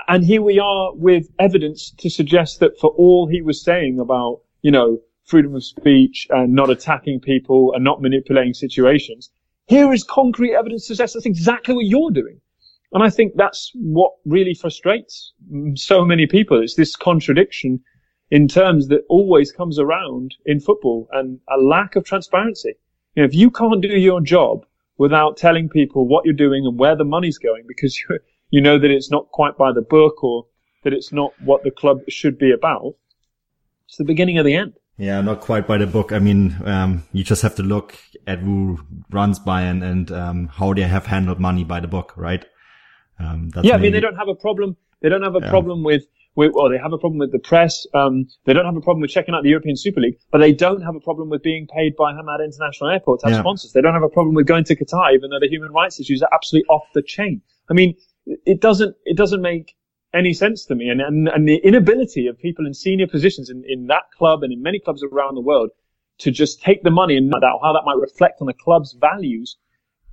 And here we are with evidence to suggest that for all he was saying about, you know, freedom of speech and not attacking people and not manipulating situations, here is concrete evidence to suggest that's exactly what you're doing. And I think that's what really frustrates so many people. It's this contradiction in terms that always comes around in football and a lack of transparency. You know, if you can't do your job without telling people what you're doing and where the money's going because you, you know that it's not quite by the book or that it's not what the club should be about. It's the beginning of the end. Yeah, not quite by the book. I mean, um, you just have to look at who runs Bayern and um, how they have handled money by the book, right? Um, yeah, maybe... I mean, they don't have a problem. They don't have a yeah. problem with well, they have a problem with the press. Um, they don't have a problem with checking out the European Super League, but they don't have a problem with being paid by Hamad International Airport to have yeah. sponsors. They don't have a problem with going to Qatar, even though the human rights issues are absolutely off the chain. I mean, it doesn't, it doesn't make any sense to me. And, and, and the inability of people in senior positions in, in that club and in many clubs around the world to just take the money and that, how that might reflect on the club's values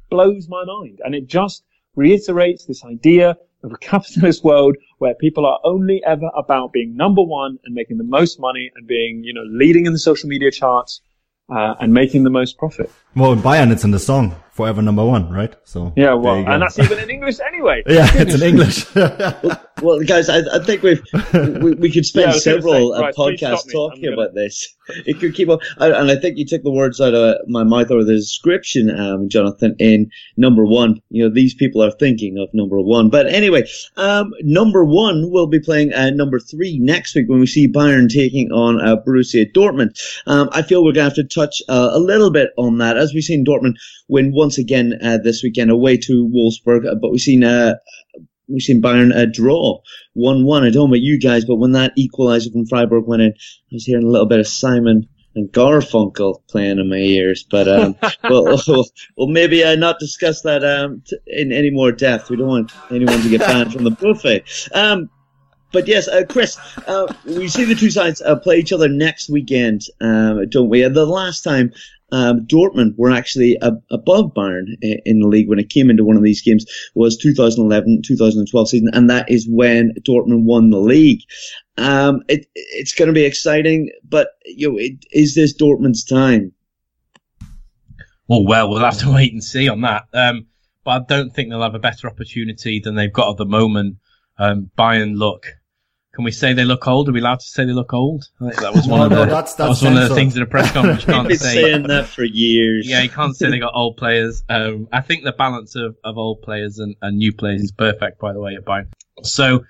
blows my mind. And it just reiterates this idea of a capitalist world where people are only ever about being number one and making the most money and being, you know, leading in the social media charts uh, and making the most profit. Well, in Bayern, it's in the song "Forever Number One," right? So yeah, well, and that's even in English anyway. yeah, it's in English. well, well, guys, I, I think we've we, we could spend yeah, several say, uh, right, podcasts talking gonna... about this. It could keep up, and I think you took the words out of my mouth or the description, um, Jonathan. In number one, you know, these people are thinking of number one. But anyway, um, number one will be playing uh, number three next week when we see Bayern taking on uh, Borussia Dortmund. Um, I feel we're going to have to touch uh, a little bit on that as we've seen Dortmund win once again uh, this weekend away to Wolfsburg, uh, but we've seen uh, we've seen Bayern uh, draw one one. I don't know about you guys, but when that equaliser from Freiburg went in, I was hearing a little bit of Simon and Garfunkel playing in my ears. But um, we'll, we'll, we'll, maybe uh, not discuss that um, t- in any more depth. We don't want anyone to get banned from the buffet. Um, but yes, uh, Chris, uh, we see the two sides uh, play each other next weekend, um, don't we? The last time um, Dortmund were actually above Bayern in the league when it came into one of these games was 2011, 2012 season, and that is when Dortmund won the league. Um, it, it's going to be exciting, but you know, it, is this Dortmund's time? Oh well, we'll have to wait and see on that. Um, but I don't think they'll have a better opportunity than they've got at the moment. Um, Bayern look can we say they look old? Are we allowed to say they look old? that was one of the, that's, that's that was one of the things in a press conference you can't been say. saying that for years. Yeah, you can't say they got old players. Um, I think the balance of, of old players and, and new players is perfect, by the way, at Bayern. So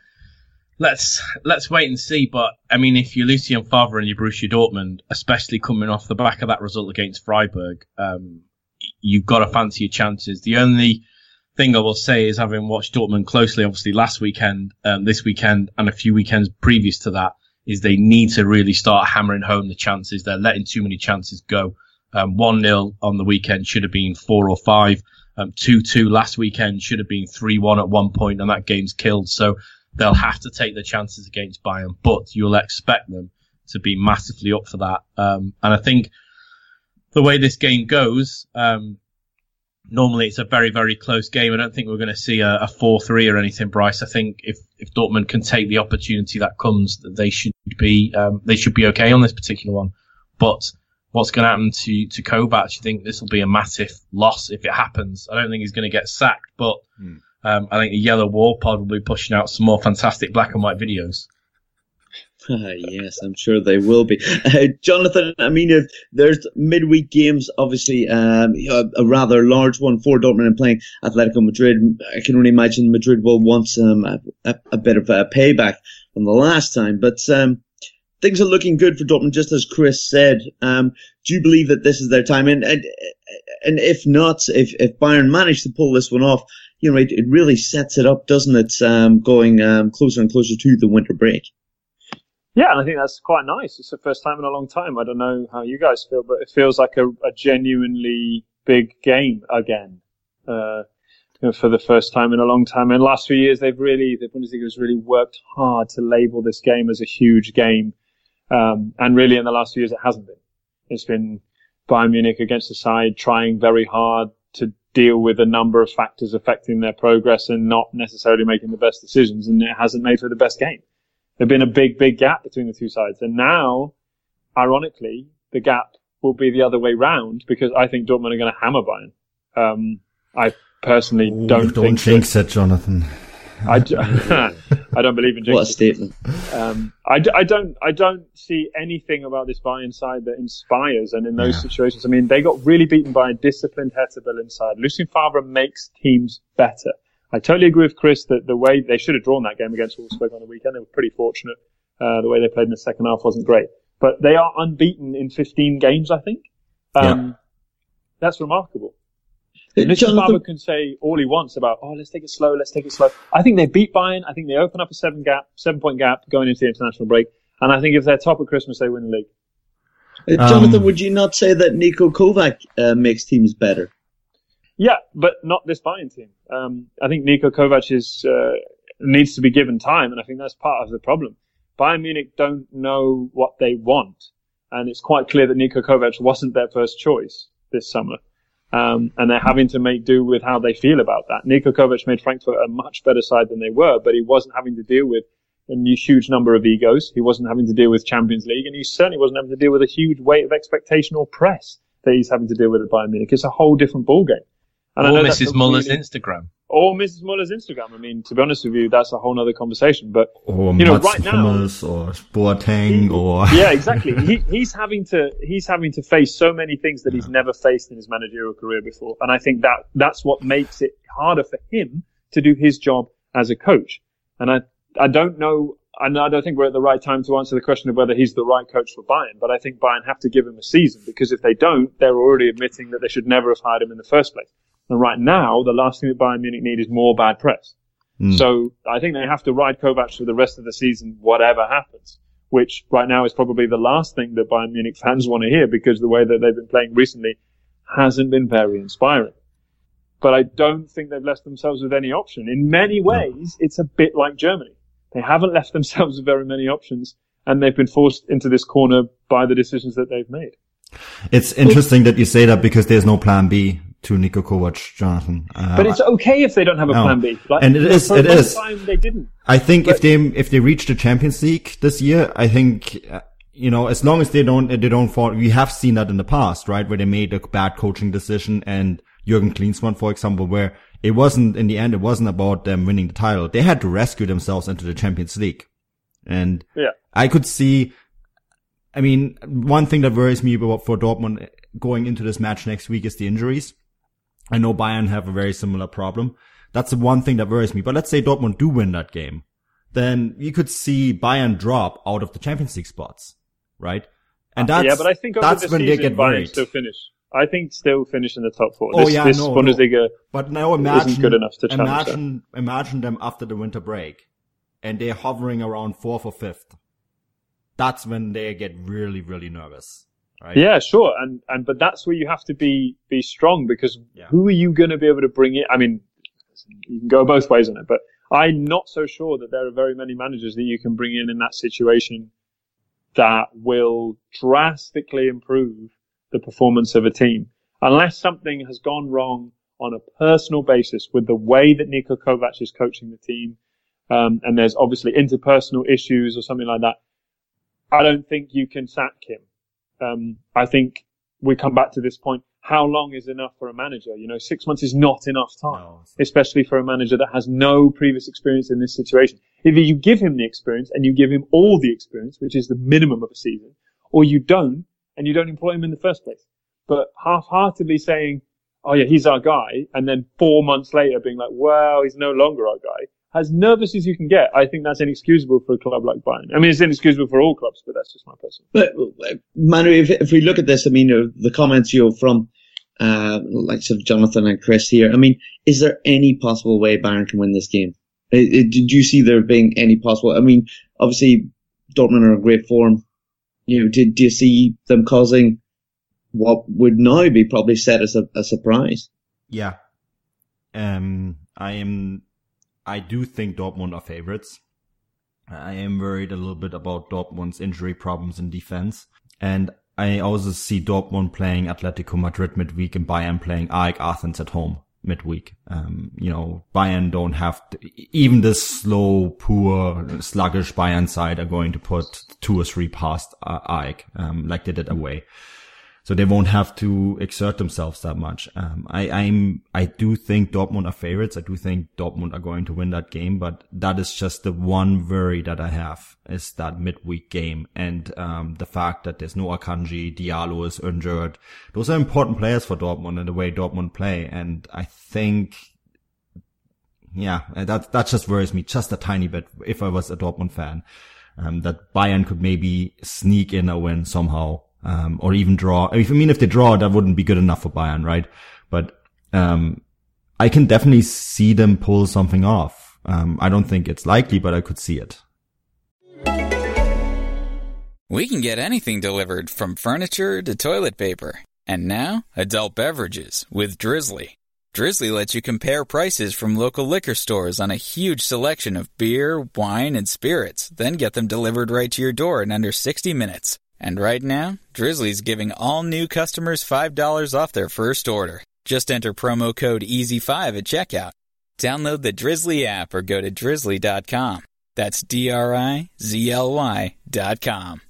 let's let's wait and see. But I mean, if you're Lucien Favre and you're Borussia Dortmund, especially coming off the back of that result against Freiburg, um, you've got to fancy your chances. The only thing I will say is having watched Dortmund closely, obviously last weekend, um, this weekend, and a few weekends previous to that, is they need to really start hammering home the chances. They're letting too many chances go. Um, 1-0 on the weekend should have been 4 or 5. Um, 2-2 last weekend should have been 3-1 at one point and that game's killed. So they'll have to take the chances against Bayern, but you'll expect them to be massively up for that. Um, and I think the way this game goes, um, normally it's a very, very close game. I don't think we're going to see a, a 4-3 or anything, Bryce. I think if, if Dortmund can take the opportunity that comes, they should be, um, they should be okay on this particular one. But what's going to happen to, to Kovac? You think this will be a massive loss if it happens? I don't think he's going to get sacked, but, hmm. um, I think the Yellow Wall Pod will be pushing out some more fantastic black and white videos. Yes, I'm sure they will be. Uh, Jonathan, I mean, if there's midweek games, obviously um, a, a, rather large one for Dortmund and playing Atletico Madrid. I can only imagine Madrid will want um, a, a, a, bit of a payback from the last time. But um, things are looking good for Dortmund, just as Chris said. Um, do you believe that this is their time? And, and, and if not, if, if Bayern manage to pull this one off, you know, it, it really sets it up, doesn't it? Um, going um, closer and closer to the winter break. Yeah, and I think that's quite nice. It's the first time in a long time. I don't know how you guys feel, but it feels like a, a genuinely big game again. Uh, for the first time in a long time. In the last few years, they've really, the Bundesliga has really worked hard to label this game as a huge game. Um, and really in the last few years, it hasn't been. It's been Bayern Munich against the side trying very hard to deal with a number of factors affecting their progress and not necessarily making the best decisions. And it hasn't made for the best game. There's been a big, big gap between the two sides. And now, ironically, the gap will be the other way round because I think Dortmund are going to hammer Bayern. Um, I personally Ooh, don't don't think jinx it, Jonathan. I, d- I don't believe in What a statement. Um, I, d- I don't I don't see anything about this Bayern side that inspires. And in those Yeah. situations, I mean, they got really beaten by a disciplined Hertha Berlin side. Lucien Favre makes teams better. I totally agree with Chris that the way they should have drawn that game against Wolfsburg on the weekend, they were pretty fortunate. Uh, the way they played in the second half wasn't great, but they are unbeaten in 15 games, I think. Um, That's remarkable. Lucien Jonathan, Favre can say all he wants about, oh, let's take it slow, let's take it slow. I think they beat Bayern. I think they open up a seven gap, seven point gap going into the international break. And I think if they're top at Christmas, they win the league. Jonathan, Um, would you not say that Niko Kovac uh, makes teams better? Yeah, but not this Bayern team. Um, I think Niko Kovac is, uh, needs to be given time, and I think that's part of the problem. Bayern Munich don't know what they want, and it's quite clear that Niko Kovac wasn't their first choice this summer. Um, and they're having to make do with how they feel about that. Niko Kovac made Frankfurt a much better side than they were, but he wasn't having to deal with a huge number of egos. He wasn't having to deal with Champions League, and he certainly wasn't having to deal with a huge weight of expectation or press that he's having to deal with at Bayern Munich. It's a whole different ballgame. And I or know Mrs. a Muller's really- Instagram. or Mrs. Muller's Instagram. I mean, to be honest with you, that's a whole other conversation. But Or You know, Mats right now- Hummels or Boateng or yeah, exactly. he, he's having to he's having to face so many things that he's never faced in his managerial career before, and I think that that's what makes it harder for him to do his job as a coach. And I I don't know. And I don't think we're at the right time to answer the question of whether he's the right coach for Bayern, but I think Bayern have to give him a season because if they don't, they're already admitting that they should never have hired him in the first place. And right now, the last thing that Bayern Munich need is more bad press. Mm. So I think they have to ride Kovac for the rest of the season, whatever happens. Which right now is probably the last thing that Bayern Munich fans want to hear because the way that they've been playing recently hasn't been very inspiring. But I don't think they've left themselves with any option. In many ways, it's a bit like Germany. They haven't left themselves with very many options and they've been forced into this corner by the decisions that they've made. It's interesting that you say that because there's no plan B to Niko Kovac, Jonathan. Uh, But it's okay if they don't have a No. plan B. Like, And it is- it is. time they didn't. I think if they if they reach the Champions League this year, I think uh, you know as long as they don't they don't fall. We have seen that in the past, right, where they made a bad coaching decision and Jurgen Klinsmann, for example, where it wasn't in the end it wasn't about them winning the title. They had to rescue themselves into the Champions League, and Yeah. I could see. I mean, one thing that worries me about for Dortmund going into this match next week is the injuries. I know Bayern have a very similar problem. That's the one thing that worries me. But let's say Dortmund do win that game, then you could see Bayern drop out of the Champions League spots, right? And that's yeah, but I think that's when they get Bayern worried. still finish. I think still finish in the top four. Oh, this, yeah, this no, no. But now imagine good enough to challenge imagine imagine them after the winter break, and they're hovering around fourth or fifth. That's when they get really really nervous, right? Yeah, sure, and and but that's where you have to be be strong because Yeah. who are you going to be able to bring in? I mean, you can go both ways on it, but I'm not so sure that there are very many managers that you can bring in in that situation that will drastically improve the performance of a team, unless something has gone wrong on a personal basis with the way that Niko Kovac is coaching the team, um, and there's obviously interpersonal issues or something like that. I don't think you can sack him. Um, I think we come back to this point. How long is enough for a manager? You know, six months is not enough time, No. especially for a manager that has no previous experience in this situation. Either you give him the experience and you give him all the experience, which is the minimum of a season, or you don't and you don't employ him in the first place. But half-heartedly saying, "Oh yeah, he's our guy," and then four months later being like, "Well, he's no longer our guy," as nervous as you can get, I think that's inexcusable for a club like Bayern. I mean, it's inexcusable for all clubs, but that's just my personal. But uh, Manu, if, if we look at this, I mean, uh, the comments you know from uh, likes of Jonathan and Chris here. I mean, is there any possible way Bayern can win this game? It, it, did you see there being any possible? I mean, obviously Dortmund are in great form. You know, did do you see them causing what would now be probably set as a, a surprise? Yeah. Um, I am. I do think Dortmund are favorites. I am worried a little bit about Dortmund's injury problems in defense, and I also see Dortmund playing Atletico Madrid midweek and Bayern playing AEK Athens at home midweek. Um, you know, Bayern don't have to, even this slow, poor, sluggish Bayern side are going to put two or three past uh, AEK, um, like they did away so they won't have to exert themselves that much. Um, I, I'm, I do think Dortmund are favorites. I do think Dortmund are going to win that game, but that is just the one worry that I have is that midweek game and, um, the fact that there's no Akanji, Diallo is injured. Those are important players for Dortmund and the way Dortmund play. And I think, yeah, that, that just worries me just a tiny bit if I was a Dortmund fan. Um, that Bayern could maybe sneak in a win somehow um, or even draw. I mean, if they draw, that wouldn't be good enough for Bayern, right? But um, I can definitely see them pull something off. Um, I don't think it's likely, but I could see it. We can get anything delivered from furniture to toilet paper. And now, adult beverages with Drizly. Drizly lets you compare prices from local liquor stores on a huge selection of beer, wine, and spirits, then get them delivered right to your door in under 60 minutes. And right now, Drizly's giving all new customers $5 off their first order. Just enter promo code EASY5 at checkout. Download the Drizly app or go to drizly.com. That's D R I Z L Y dot com.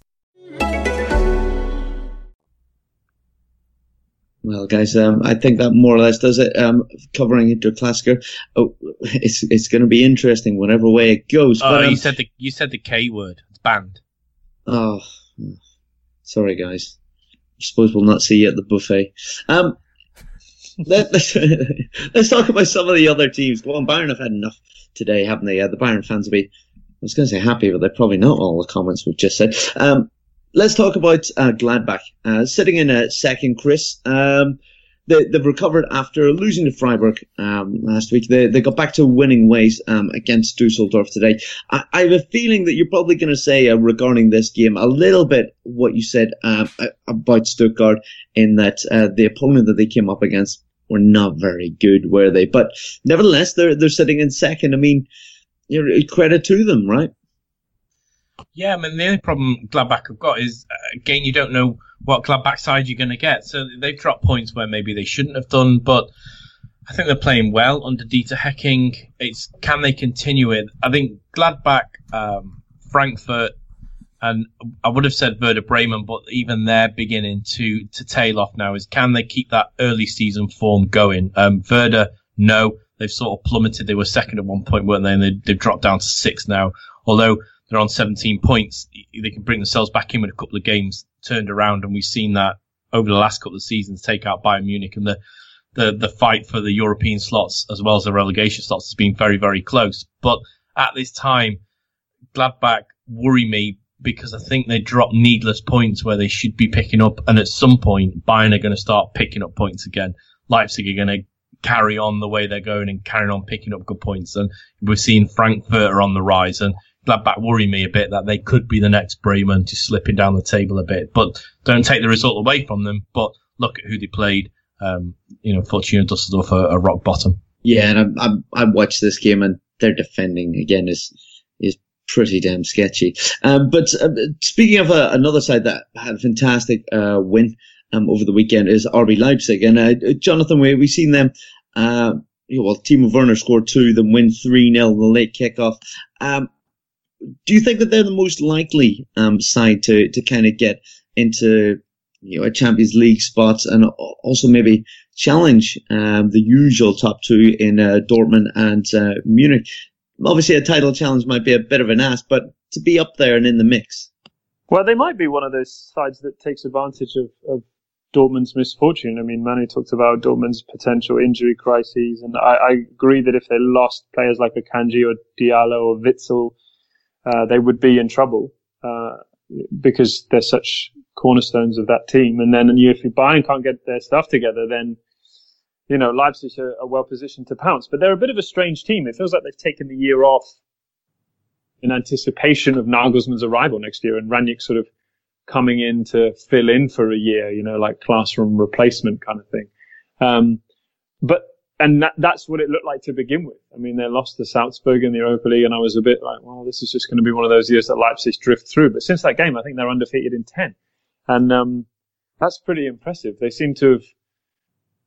Well, guys, um, I think that more or less does it. Um, covering Interklassiker. Oh, it's it's going to be interesting whatever way it goes. Oh, but, um, you said the you said the K word. It's banned. Oh, Sorry, guys. I suppose we'll not see you at the buffet. Um, let, us let's talk about some of the other teams. Go on, Bayern have had enough today, haven't they? Uh, the Bayern fans will be, I was going to say happy, but they're probably not all the comments we've just said. Um, let's talk about uh, Gladbach. Uh, sitting in a second, Chris. Um, they, have recovered after losing to Freiburg um, last week. They, they got back to winning ways um, against Dusseldorf today. I, I, have a feeling that you're probably going to say uh, regarding this game a little bit what you said uh, about Stuttgart in that uh, the opponent that they came up against were not very good, were they? But nevertheless, they're they're sitting in second. I mean, credit to them, right? Yeah, I mean the only problem Gladbach have got is uh, again you don't know what Gladbach side you're going to get. So they've dropped points where maybe they shouldn't have done, but I think they're playing well under Dieter Hecking. It's can they continue it? I think Gladbach, um, Frankfurt, and I would have said Werder Bremen, but even they're beginning to to tail off now. Is can they keep that early season form going? Um, Werder, no, they've sort of plummeted. They were second at one point, weren't they? And they, they've dropped down to six now. Although they're on 17 points, they can bring themselves back in with a couple of games turned around, and we've seen that over the last couple of seasons take out Bayern Munich, and the the the fight for the European slots as well as the relegation slots has been very very close. But at this time, Gladbach worry me because I think they drop needless points where they should be picking up, and at some point Bayern are going to start picking up points again. Leipzig are going to carry on the way they're going and carrying on picking up good points, and we're seeing Frankfurt are on the rise and Gladbach worry me a bit that they could be the next Bremen just slipping down the table a bit. But don't take the result away from them. But look at who they played. Um, you know, Fortuna Dusseldorf are, are rock bottom. Yeah, and I, I, I watched this game and their defending again is is pretty damn sketchy. Um, but uh, speaking of uh, another side that had a fantastic uh, win um, over the weekend is RB Leipzig, and uh, Jonathan, we we've seen them. Uh, well, Timo Werner scored two, then win three 0 in the late kickoff. Um, do you think that they're the most likely um, side to to kind of get into you know a Champions League spot and also maybe challenge um, the usual top two in uh, Dortmund and uh, Munich? Obviously, a title challenge might be a bit of an ask, but to be up there and in the mix. Well, they might be one of those sides that takes advantage of, of Dortmund's misfortune. I mean, Manu talked about Dortmund's potential injury crises, and I, I agree that if they lost players like Akanji or Diallo or Witsel, uh, they would be in trouble uh, because they're such cornerstones of that team. And then, you, if Bayern can't get their stuff together, then you know Leipzig are, are well positioned to pounce. But they're a bit of a strange team. It feels like they've taken the year off in anticipation of Nagelsmann's arrival next year, and Rangnick sort of coming in to fill in for a year, you know, like classroom replacement kind of thing. Um, but and that, that's what it looked like to begin with. I mean, they lost to Salzburg in the Europa League, and I was a bit like, well, this is just going to be one of those years that Leipzig drift through. But since that game, I think they're undefeated in 10. And, um, that's pretty impressive. They seem to have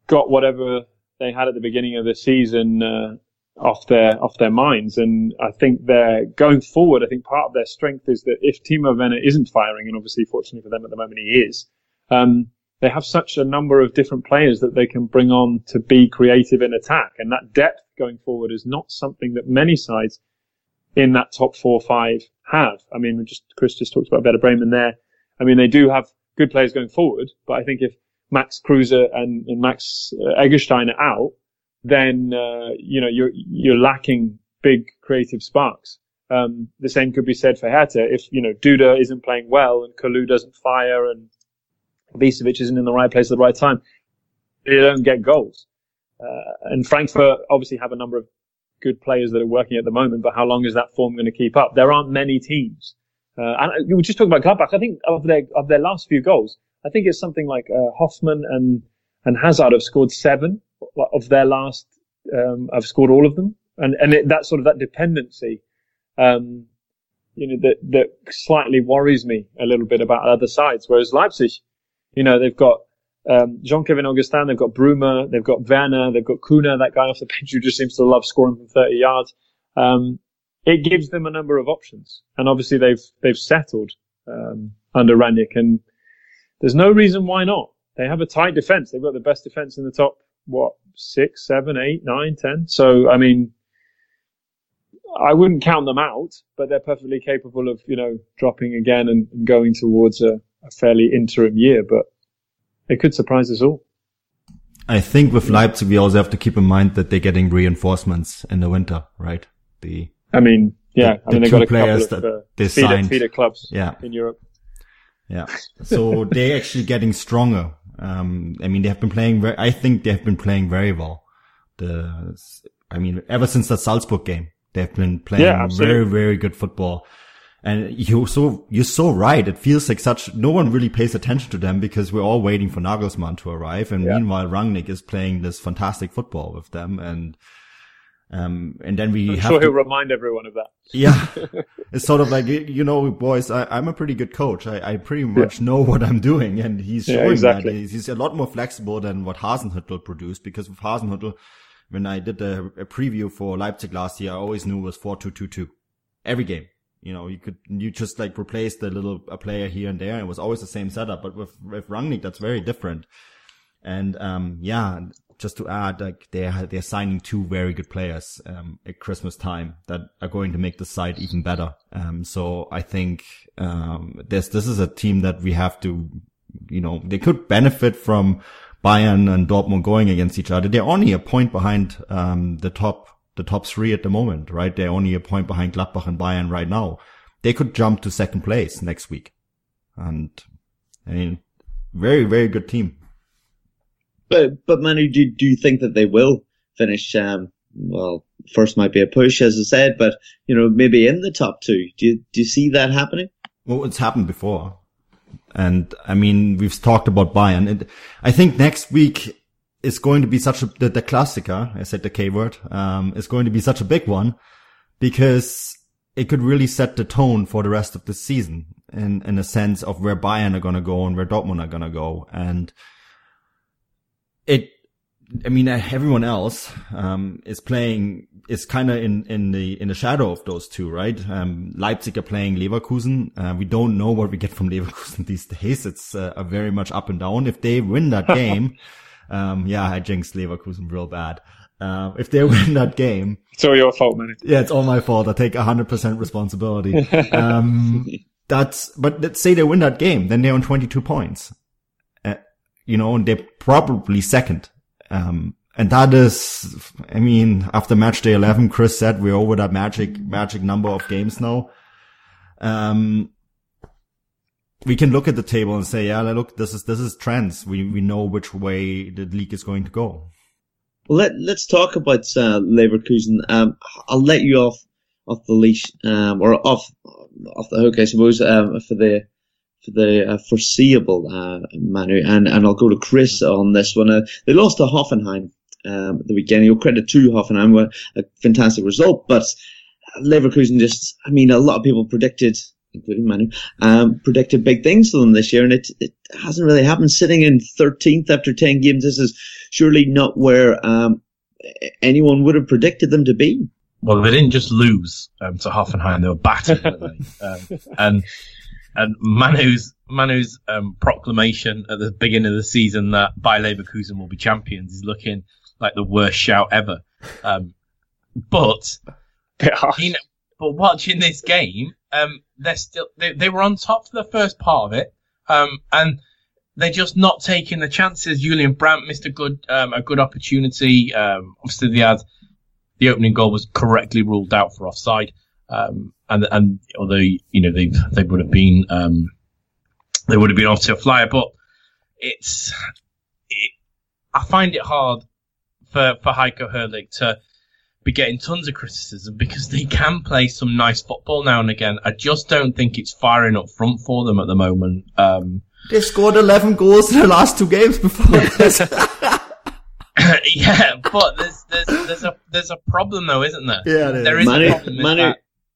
got whatever they had at the beginning of the season, uh, off their, off their minds. And I think they're going forward. I think part of their strength is that if Timo Werner isn't firing, and obviously fortunately for them at the moment he is, um, they have such a number of different players that they can bring on to be creative in attack. And that depth going forward is not something that many sides in that top four or five have. I mean, just, Chris just talked about Werder Bremen there. I mean, they do have good players going forward, but I think if Max Kruse and, and Max uh, Eggestein are out, then, uh, you know, you're, you're lacking big creative sparks. Um, the same could be said for Hertha. If, you know, Duda isn't playing well and Kalou doesn't fire and Bisevic isn't in the right place at the right time, they don't get goals. Uh, and Frankfurt obviously have a number of good players that are working at the moment, but how long is that form going to keep up? There aren't many teams. Uh, and we were just talked about Gladbach. I think of their of their last few goals, I think it's something like uh, Hofmann and and Hazard have scored seven of their last. Um, have scored all of them, and and it, that sort of that dependency, um, you know, that that slightly worries me a little bit about other sides. Whereas Leipzig, you know, they've got um, Jean-Kevin Augustin, they've got Bruma, they've got Werner, they've got Cunha, that guy off the bench who just seems to love scoring from 30 yards. Um, it gives them a number of options. And obviously they've, they've settled, um, under Rangnick and there's no reason why not. They have a tight defense. They've got the best defense in the top, what, six, seven, eight, nine, ten. So, I mean, I wouldn't count them out, but they're perfectly capable of, you know, dropping again and, and going towards a, a fairly interim year, but it could surprise us all. I think with Leipzig, we also have to keep in mind that they're getting reinforcements in the winter, right? The, I mean, yeah, the, I mean, the they've got a players couple of that uh, they feeder, signed. feeder clubs Yeah. in Europe. Yeah. So they're actually getting stronger. Um, I mean, they have been playing very, I think they have been playing very well. The, I mean, ever since that Salzburg game, they've been playing Yeah, very, very good football. And you're so, you're so right. It feels like such, no one really pays attention to them because we're all waiting for Nagelsmann to arrive. And Yeah. meanwhile, Rangnick is playing this fantastic football with them. And, um, and then we I'm have sure to, he'll remind everyone of that. yeah. It's sort of like, you know, boys, I, I'm a pretty good coach. I, I pretty much know what I'm doing. And he's Yeah, exactly. that. He's, he's a lot more flexible than what Hasenhüttl produced because with Hasenhüttl, when I did a, a preview for Leipzig last year, I always knew it was 4-2-2-2. Every game. You know, you could, you just like replace the little a player here and there. It was always the same setup. But with, with Rangnick, that's very different. And, um, yeah, just to add, like they're, they're signing two very good players, um, at Christmas time that are going to make the side even better. Um, so I think, um, this, this is a team that we have to, you know, they could benefit from Bayern and Dortmund going against each other. They're only a point behind, um, the top, the top three at the moment, right? They're only a point behind Gladbach and Bayern right now. They could jump to second place next week. And I mean, very, very good team. But but Manu, do do you think that they will finish? Um, well, first might be a push, as I said, but you know maybe in the top two. Do you do you see that happening? Well, it's happened before. And I mean, we've talked about Bayern. And I think next week is going to be such a, the, the Klassiker, I said the K word, um, is going to be such a big one because it could really set the tone for the rest of the season in, in a sense of where Bayern are going to go and where Dortmund are going to go. And it, I mean, uh, everyone else, um, is playing, is kind of in, in the, in the shadow of those two, right? Um, Leipzig are playing Leverkusen. Uh, we don't know what we get from Leverkusen these days. It's uh, very much up and down. If they win that game, um, yeah, I jinxed Leverkusen real bad. Uh, if they win that game, It's all your fault, man. yeah, it's all my fault. I take 100% responsibility. Um, that's, but let's say they win that game, then they're on 22 points. Uh, you know, and they're probably second. Um, and that is, I mean, after match day 11, Chris said we're over that magic, magic number of games now. Um, we can look at the table and say, yeah, look, this is this is trends. We we know which way the league is going to go. Well, let let's talk about uh, Leverkusen. Um, I'll let you off off the leash, um, or off off the hook, I suppose, um, for the for the uh, foreseeable uh, Manu, and and I'll go to Chris on this one. Uh, they lost to Hoffenheim um, the weekend. You'll credit to Hoffenheim, a fantastic result, but Leverkusen just, I mean, a lot of people predicted including Manu, um, predicted big things for them this year, and it, it hasn't really happened. Sitting in 13th after 10 games, this is surely not where um, anyone would have predicted them to be. Well, they didn't just lose um, to Hoffenheim; they were battered. um, and and Manu's Manu's um, proclamation at the beginning of the season that Bayer Leverkusen will be champions is looking like the worst shout ever. Um, but you know, but watching this game, um, they're still they, they were on top for the first part of it, um, and they're just not taking the chances. Julian Brandt missed a good um, a good opportunity. Um, obviously, had the opening goal was correctly ruled out for offside, um, and and although you know they they would have been um, they would have been off to a flyer, but it's it, I find it hard for for Heiko Herrlich to be getting tons of criticism because they can play some nice football now and again. I just don't think it's firing up front for them at the moment. Um, They've scored 11 goals in the last two games before this. yeah, but there's, there's, there's a, there's a problem though, isn't there? Yeah, there is Manu, a problem. Manu,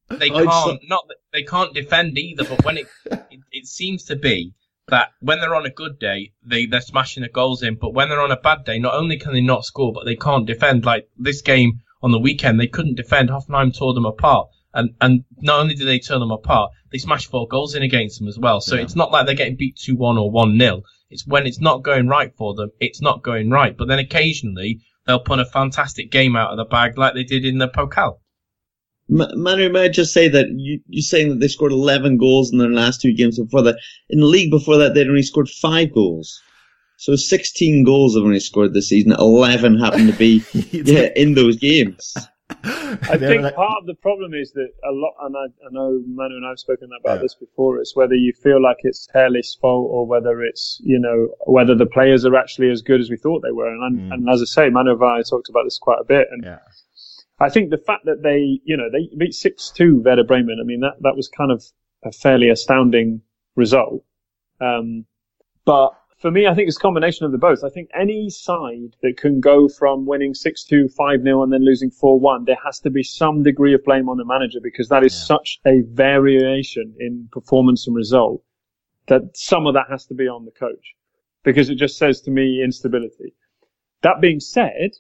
they can't, not, they can't defend either, but when it, it, it seems to be that when they're on a good day, they, they're smashing the goals in, but when they're on a bad day, not only can they not score, but they can't defend. Like this game, on the weekend. They couldn't defend. Hoffenheim tore them apart. And, and not only did they tear them apart, they smashed four goals in against them as well. So yeah. it's not like they're getting beat 2-1 or 1-0. It's when it's not going right for them, it's not going right. But then occasionally they'll put a fantastic game out of the bag like they did in the Pokal. Manu, may I just say that you, you're saying that they scored 11 goals in their last two games before that. In the league before that, they'd only scored five goals. So 16 goals have only scored this season. 11 happen to be yeah, in those games. I think part of the problem is that a lot, and I, I know Manu and I have spoken about yeah. this before. It's whether you feel like it's Herrlich's fault or whether it's you know whether the players are actually as good as we thought they were. And, mm. and as I say, Manu and I talked about this quite a bit. And yeah. I think the fact that they you know they beat six two Werder Bremen. I mean that that was kind of a fairly astounding result. Um, but for me, I think it's a combination of the both. I think any side that can go from winning 6-2, 5-0 and then losing 4-1, there has to be some degree of blame on the manager because that is yeah. such a variation in performance and result that some of that has to be on the coach because it just says to me instability. That being said,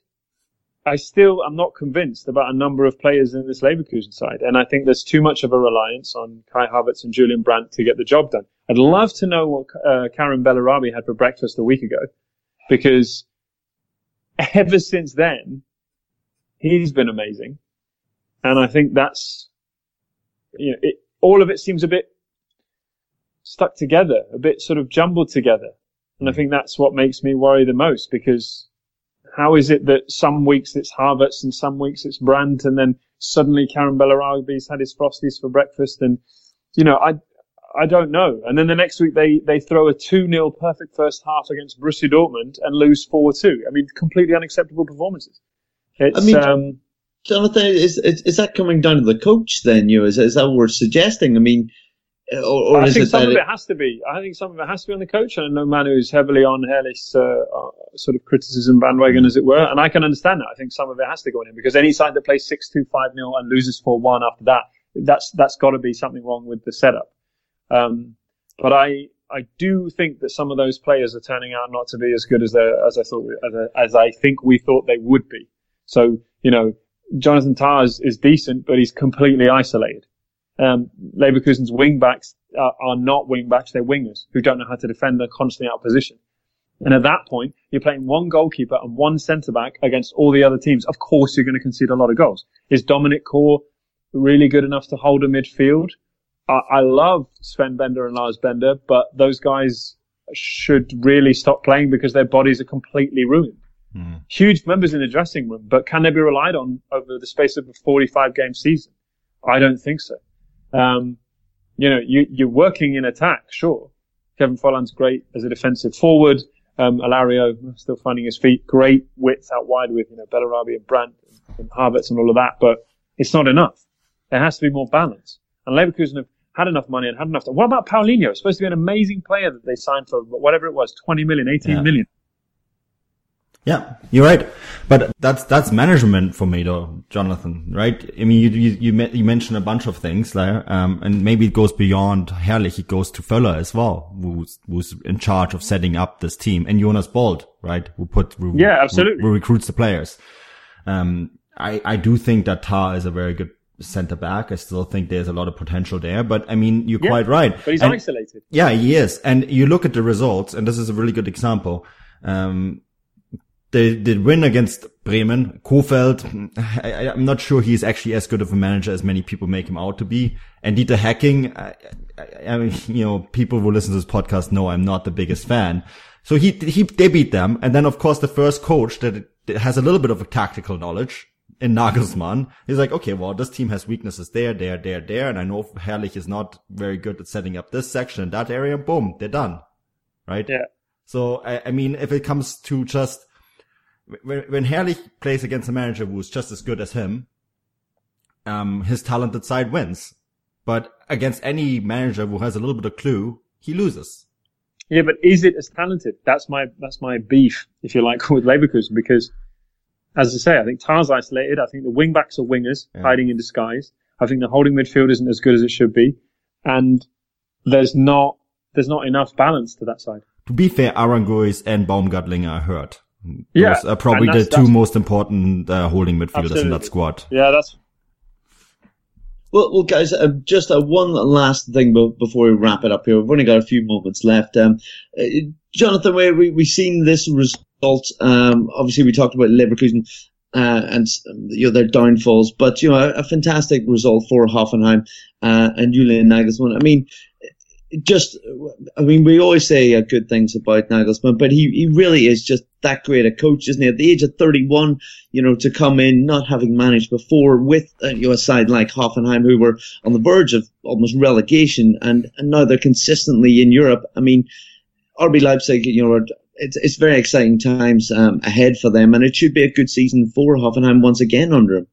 I still am not convinced about a number of players in this Leverkusen side. And I think there's too much of a reliance on Kai Havertz and Julian Brandt to get the job done. I'd love to know what uh, Karim Bellarabi had for breakfast a week ago because ever since then, he's been amazing. And I think that's, you know, it, all of it seems a bit stuck together, a bit sort of jumbled together. And I think that's what makes me worry the most because how is it that some weeks it's Havertz and some weeks it's Brandt and then suddenly Karim Bellarabi's had his frosties for breakfast and, you know, I, I don't know. And then the next week they, they throw a 2-0 perfect first half against Borussia Dortmund and lose 4-2. I mean, completely unacceptable performances. It's, I mean, um, Jonathan, is, is, is that coming down to the coach then? You is, is that what we're suggesting? I mean, or, or I think some of it has to be. I think some of it has to be on the coach. And I know Manu is heavily on Herrlich's uh, uh, sort of criticism bandwagon, as it were. And I can understand that. I think some of it has to go in because any side that plays 6-2, 5-0 and loses 4-1 after that, that's that's got to be something wrong with the setup. Um, but I I do think that some of those players are turning out not to be as good as they as I thought as, as I think we thought they would be. So you know, Jonathan Tah is, is decent, but he's completely isolated. Um, Leverkusen's wing backs are, are not wing backs; they're wingers who don't know how to defend. They're constantly out of position. And at that point, you're playing one goalkeeper and one centre back against all the other teams. Of course, you're going to concede a lot of goals. Is Dominik Kohr really good enough to hold a midfield? I, I love Sven Bender and Lars Bender, but those guys should really stop playing because their bodies are completely ruined. Mm. Huge members in the dressing room, but can they be relied on over the space of a 45 game season? I don't think so. Um, you know, you, you're working in attack, sure, Kevin Volland's great as a defensive forward. Um, Alario still finding his feet. Great width out wide with you know Bellarabi and Brandt and Havertz and all of that, but it's not enough. There has to be more balance. And Leverkusen have had enough money and had enough. What about Paulinho? Supposed to be an amazing player that they signed for whatever it was, 20 million, 18 Yeah. million. Yeah, you're right. But that's, that's management for me though, Jonathan, right? I mean, you, you, you, you mentioned a bunch of things there, um, and maybe it goes beyond Herrlich. It goes to Völler as well, who's, who's in charge of setting up this team and Jonas Boldt, right? Who put, who, Yeah, absolutely. Who, who recruits the players. Um, I, I do think that Tah is a very good center back. I still think there's a lot of potential there, but I mean, you're Yeah, quite right. But he's And- isolated. yeah, he is. And you look at the results, and this is a really good example. Um, they did win against Bremen. Kohfeldt, I, I'm not sure he's actually as good of a manager as many people make him out to be. And Dieter Hecking, I, I, I mean, you know, people who listen to this podcast know I'm not the biggest fan. So he, he, they beat them. And then of course the first coach that that has a little bit of a tactical knowledge in Nagelsmann He's like, okay, well, this team has weaknesses there, there, there, there. And I know Herrlich is not very good at setting up this section in that area. Boom, they're done. Right? Yeah. So, I, I mean, if it comes to just, when, when Herrlich plays against a manager who's just as good as him, um, his talented side wins. But against any manager who has a little bit of clue, he loses. Yeah, but is it as talented? That's my that's my beef, if you like, with Leverkusen because, as I say, I think Tah's isolated. I think the wing backs are wingers Yeah. hiding in disguise. I think the holding midfield isn't as good as it should be, and there's not there's not enough balance to that side. To be fair, Aranguiz and Baumgartlinger are hurt. Yeah, Those are probably the two most important uh, holding midfielders in that squad. Yeah, that's Well, well, guys, uh, just uh, one last thing before we wrap it up here. We've only got a few moments left. Um, uh, Jonathan, we we we've seen this result. Um, obviously, we talked about Leverkusen uh, and um, you know their downfalls, but you know a, a fantastic result for Hoffenheim uh, and Julian Nagelsmann. I mean, just I mean, we always say uh, good things about Nagelsmann, but he he really is just that great a coach, isn't he? At the age of 31, you know, to come in not having managed before with uh, you know a side like Hoffenheim who were on the verge of almost relegation, and, and now they're consistently in Europe. I mean, RB Leipzig, you know, it's it's very exciting times um, ahead for them, and it should be a good season for Hoffenheim once again under him.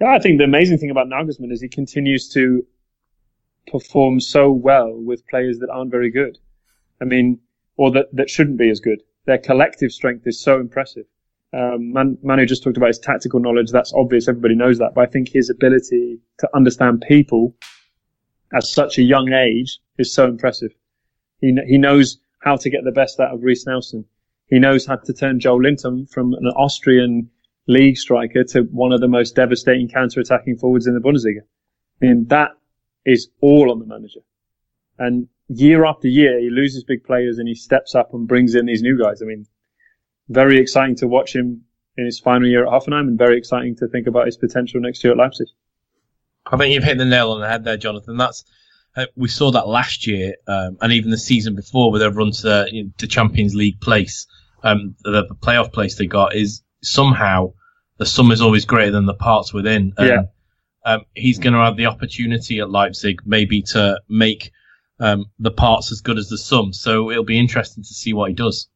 Yeah, I think the amazing thing about Nagelsmann is he continues to perform so well with players that aren't very good. I mean, or that, that shouldn't be as good. Their collective strength is so impressive. Um, Man, Manu just talked about his tactical knowledge. That's obvious. Everybody knows that. But I think his ability to understand people at such a young age is so impressive. He, he knows how to get the best out of Reiss Nelson. He knows how to turn Joelinton from an Austrian league striker to one of the most devastating counter-attacking forwards in the Bundesliga. I mean, that is all on the manager. And year after year, he loses big players and he steps up and brings in these new guys. I mean, very exciting to watch him in his final year at Hoffenheim and very exciting to think about his potential next year at Leipzig. I think you've hit the nail on the head there, Jonathan. That's uh, we saw that last year, um, and even the season before, with run to the, you know, the Champions League place, um, the, the playoff place they got is somehow the sum is always greater than the parts within. And, Yeah. Um, he's going to have the opportunity at Leipzig maybe to make um, the parts as good as the sum. So it'll be interesting to see what he does.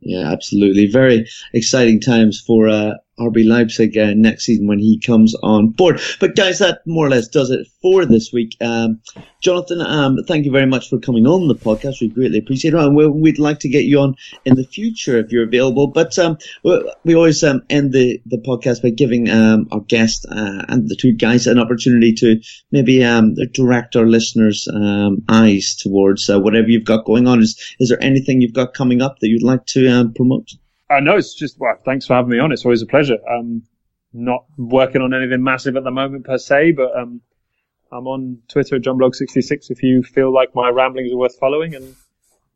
Yeah, absolutely. Very exciting times for uh, RB Leipzig uh, next season when he comes on board. But guys, that more or less does it for this week. Um, Jonathan, um, thank you very much for coming on the podcast. We greatly appreciate it. And we- we'd like to get you on in the future if you're available. But um, we always um, end the, the podcast by giving um, our guest uh, and the two guys an opportunity to maybe um, direct our listeners' eyes towards uh, whatever you've got going on. Is is there anything you've got coming up that you'd like to promote? Uh, no, it's just, well, thanks for having me on. It's always a pleasure. Um, not working on anything massive at the moment per se, but, um, I'm on Twitter at JohnBlog66 if you feel like my ramblings are worth following. And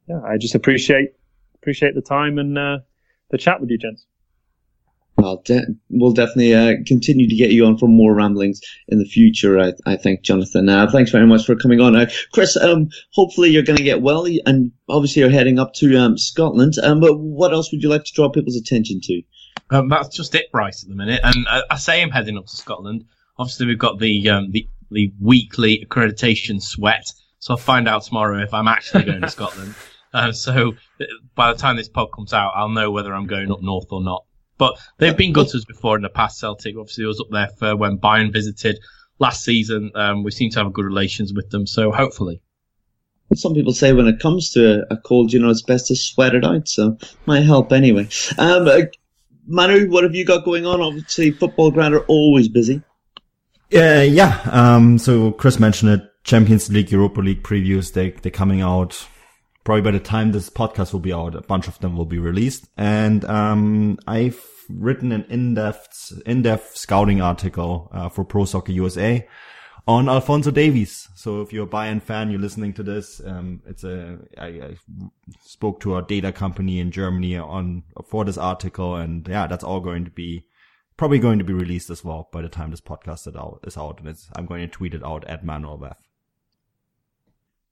yeah, I just appreciate, appreciate the time and, uh, the chat with you, gents. Well, de- we'll definitely uh, continue to get you on for more ramblings in the future. I, I think, Jonathan. Uh, thanks very much for coming on. Uh, Chris, um, hopefully you're going to get well, and obviously you're heading up to um, Scotland. Um, but what else would you like to draw people's attention to? Um, that's just it, Bryce, at the minute. And I, I say I'm heading up to Scotland. Obviously, we've got the um, the the weekly accreditation sweat. So I'll find out tomorrow if I'm actually going to Scotland. Uh, so by the time this pod comes out, I'll know whether I'm going up north or not. But they've been good to us before in the past. Celtic obviously was up there for when Bayern visited last season. Um, we seem to have good relations with them, so hopefully. Some people say when it comes to a cold, you know, it's best to sweat it out. So might help anyway. Um, uh, Manu, what have you got going on? Obviously, Futbolgrad are always busy. Yeah, yeah. Um, so Chris mentioned it. Champions League, Europa League previews, they, they're coming out. Probably by the time this podcast will be out, a bunch of them will be released. And, um, I've written an in-depth, in-depth scouting article, uh, for Pro Soccer USA on Alphonso Davies. So if you're a Bayern fan, you're listening to this. Um, it's a, I, I spoke to a data company in Germany on, for this article. And yeah, that's all going to be, probably going to be released as well by the time this podcast is out. Is out and I'm going to tweet it out at Manuel Veth.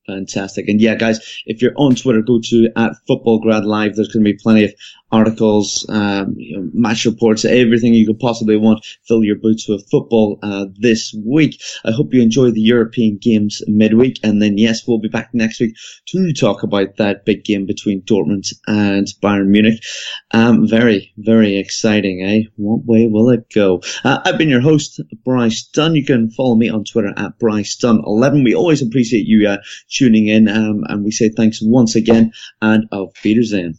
Fantastic. And yeah, guys, if you're on Twitter, go to at Futbolgrad Live. There's going to be plenty of articles, um, you know, match reports, everything you could possibly want. Fill your boots with football uh, this week. I hope you enjoy the European games midweek. And then, yes, we'll be back next week to talk about that big game between Dortmund and Bayern Munich. Um, very, very exciting, eh? What way will it go? Uh, I've been your host, Bryce Dunn. You can follow me on Twitter at Bryce Dunn11. We always appreciate you uh, tuning in, um, and we say thanks once again and auf Wiedersehen.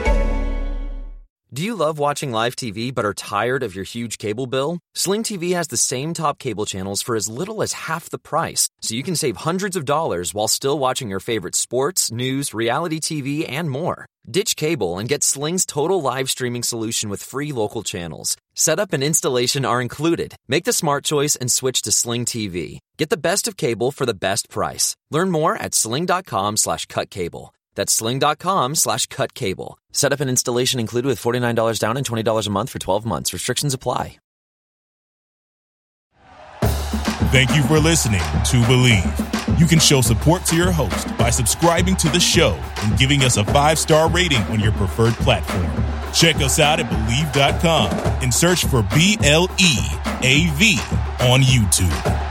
Do you love watching live TV but are tired of your huge cable bill? Sling TV has the same top cable channels for as little as half the price, so you can save hundreds of dollars while still watching your favorite sports, news, reality TV, and more. Ditch cable and get Sling's total live streaming solution with free local channels. Setup and installation are included. Make the smart choice and switch to Sling TV. Get the best of cable for the best price. Learn more at sling.com slash cut cable. That's sling.com slash cut cable. Setup and installation included with $49 down and $20 a month for 12 months. Restrictions apply. Thank you for listening to Bleav. You can show support to your host by subscribing to the show and giving us a five star rating on your preferred platform. Check us out at Bleav.com and search for B L E A V on YouTube.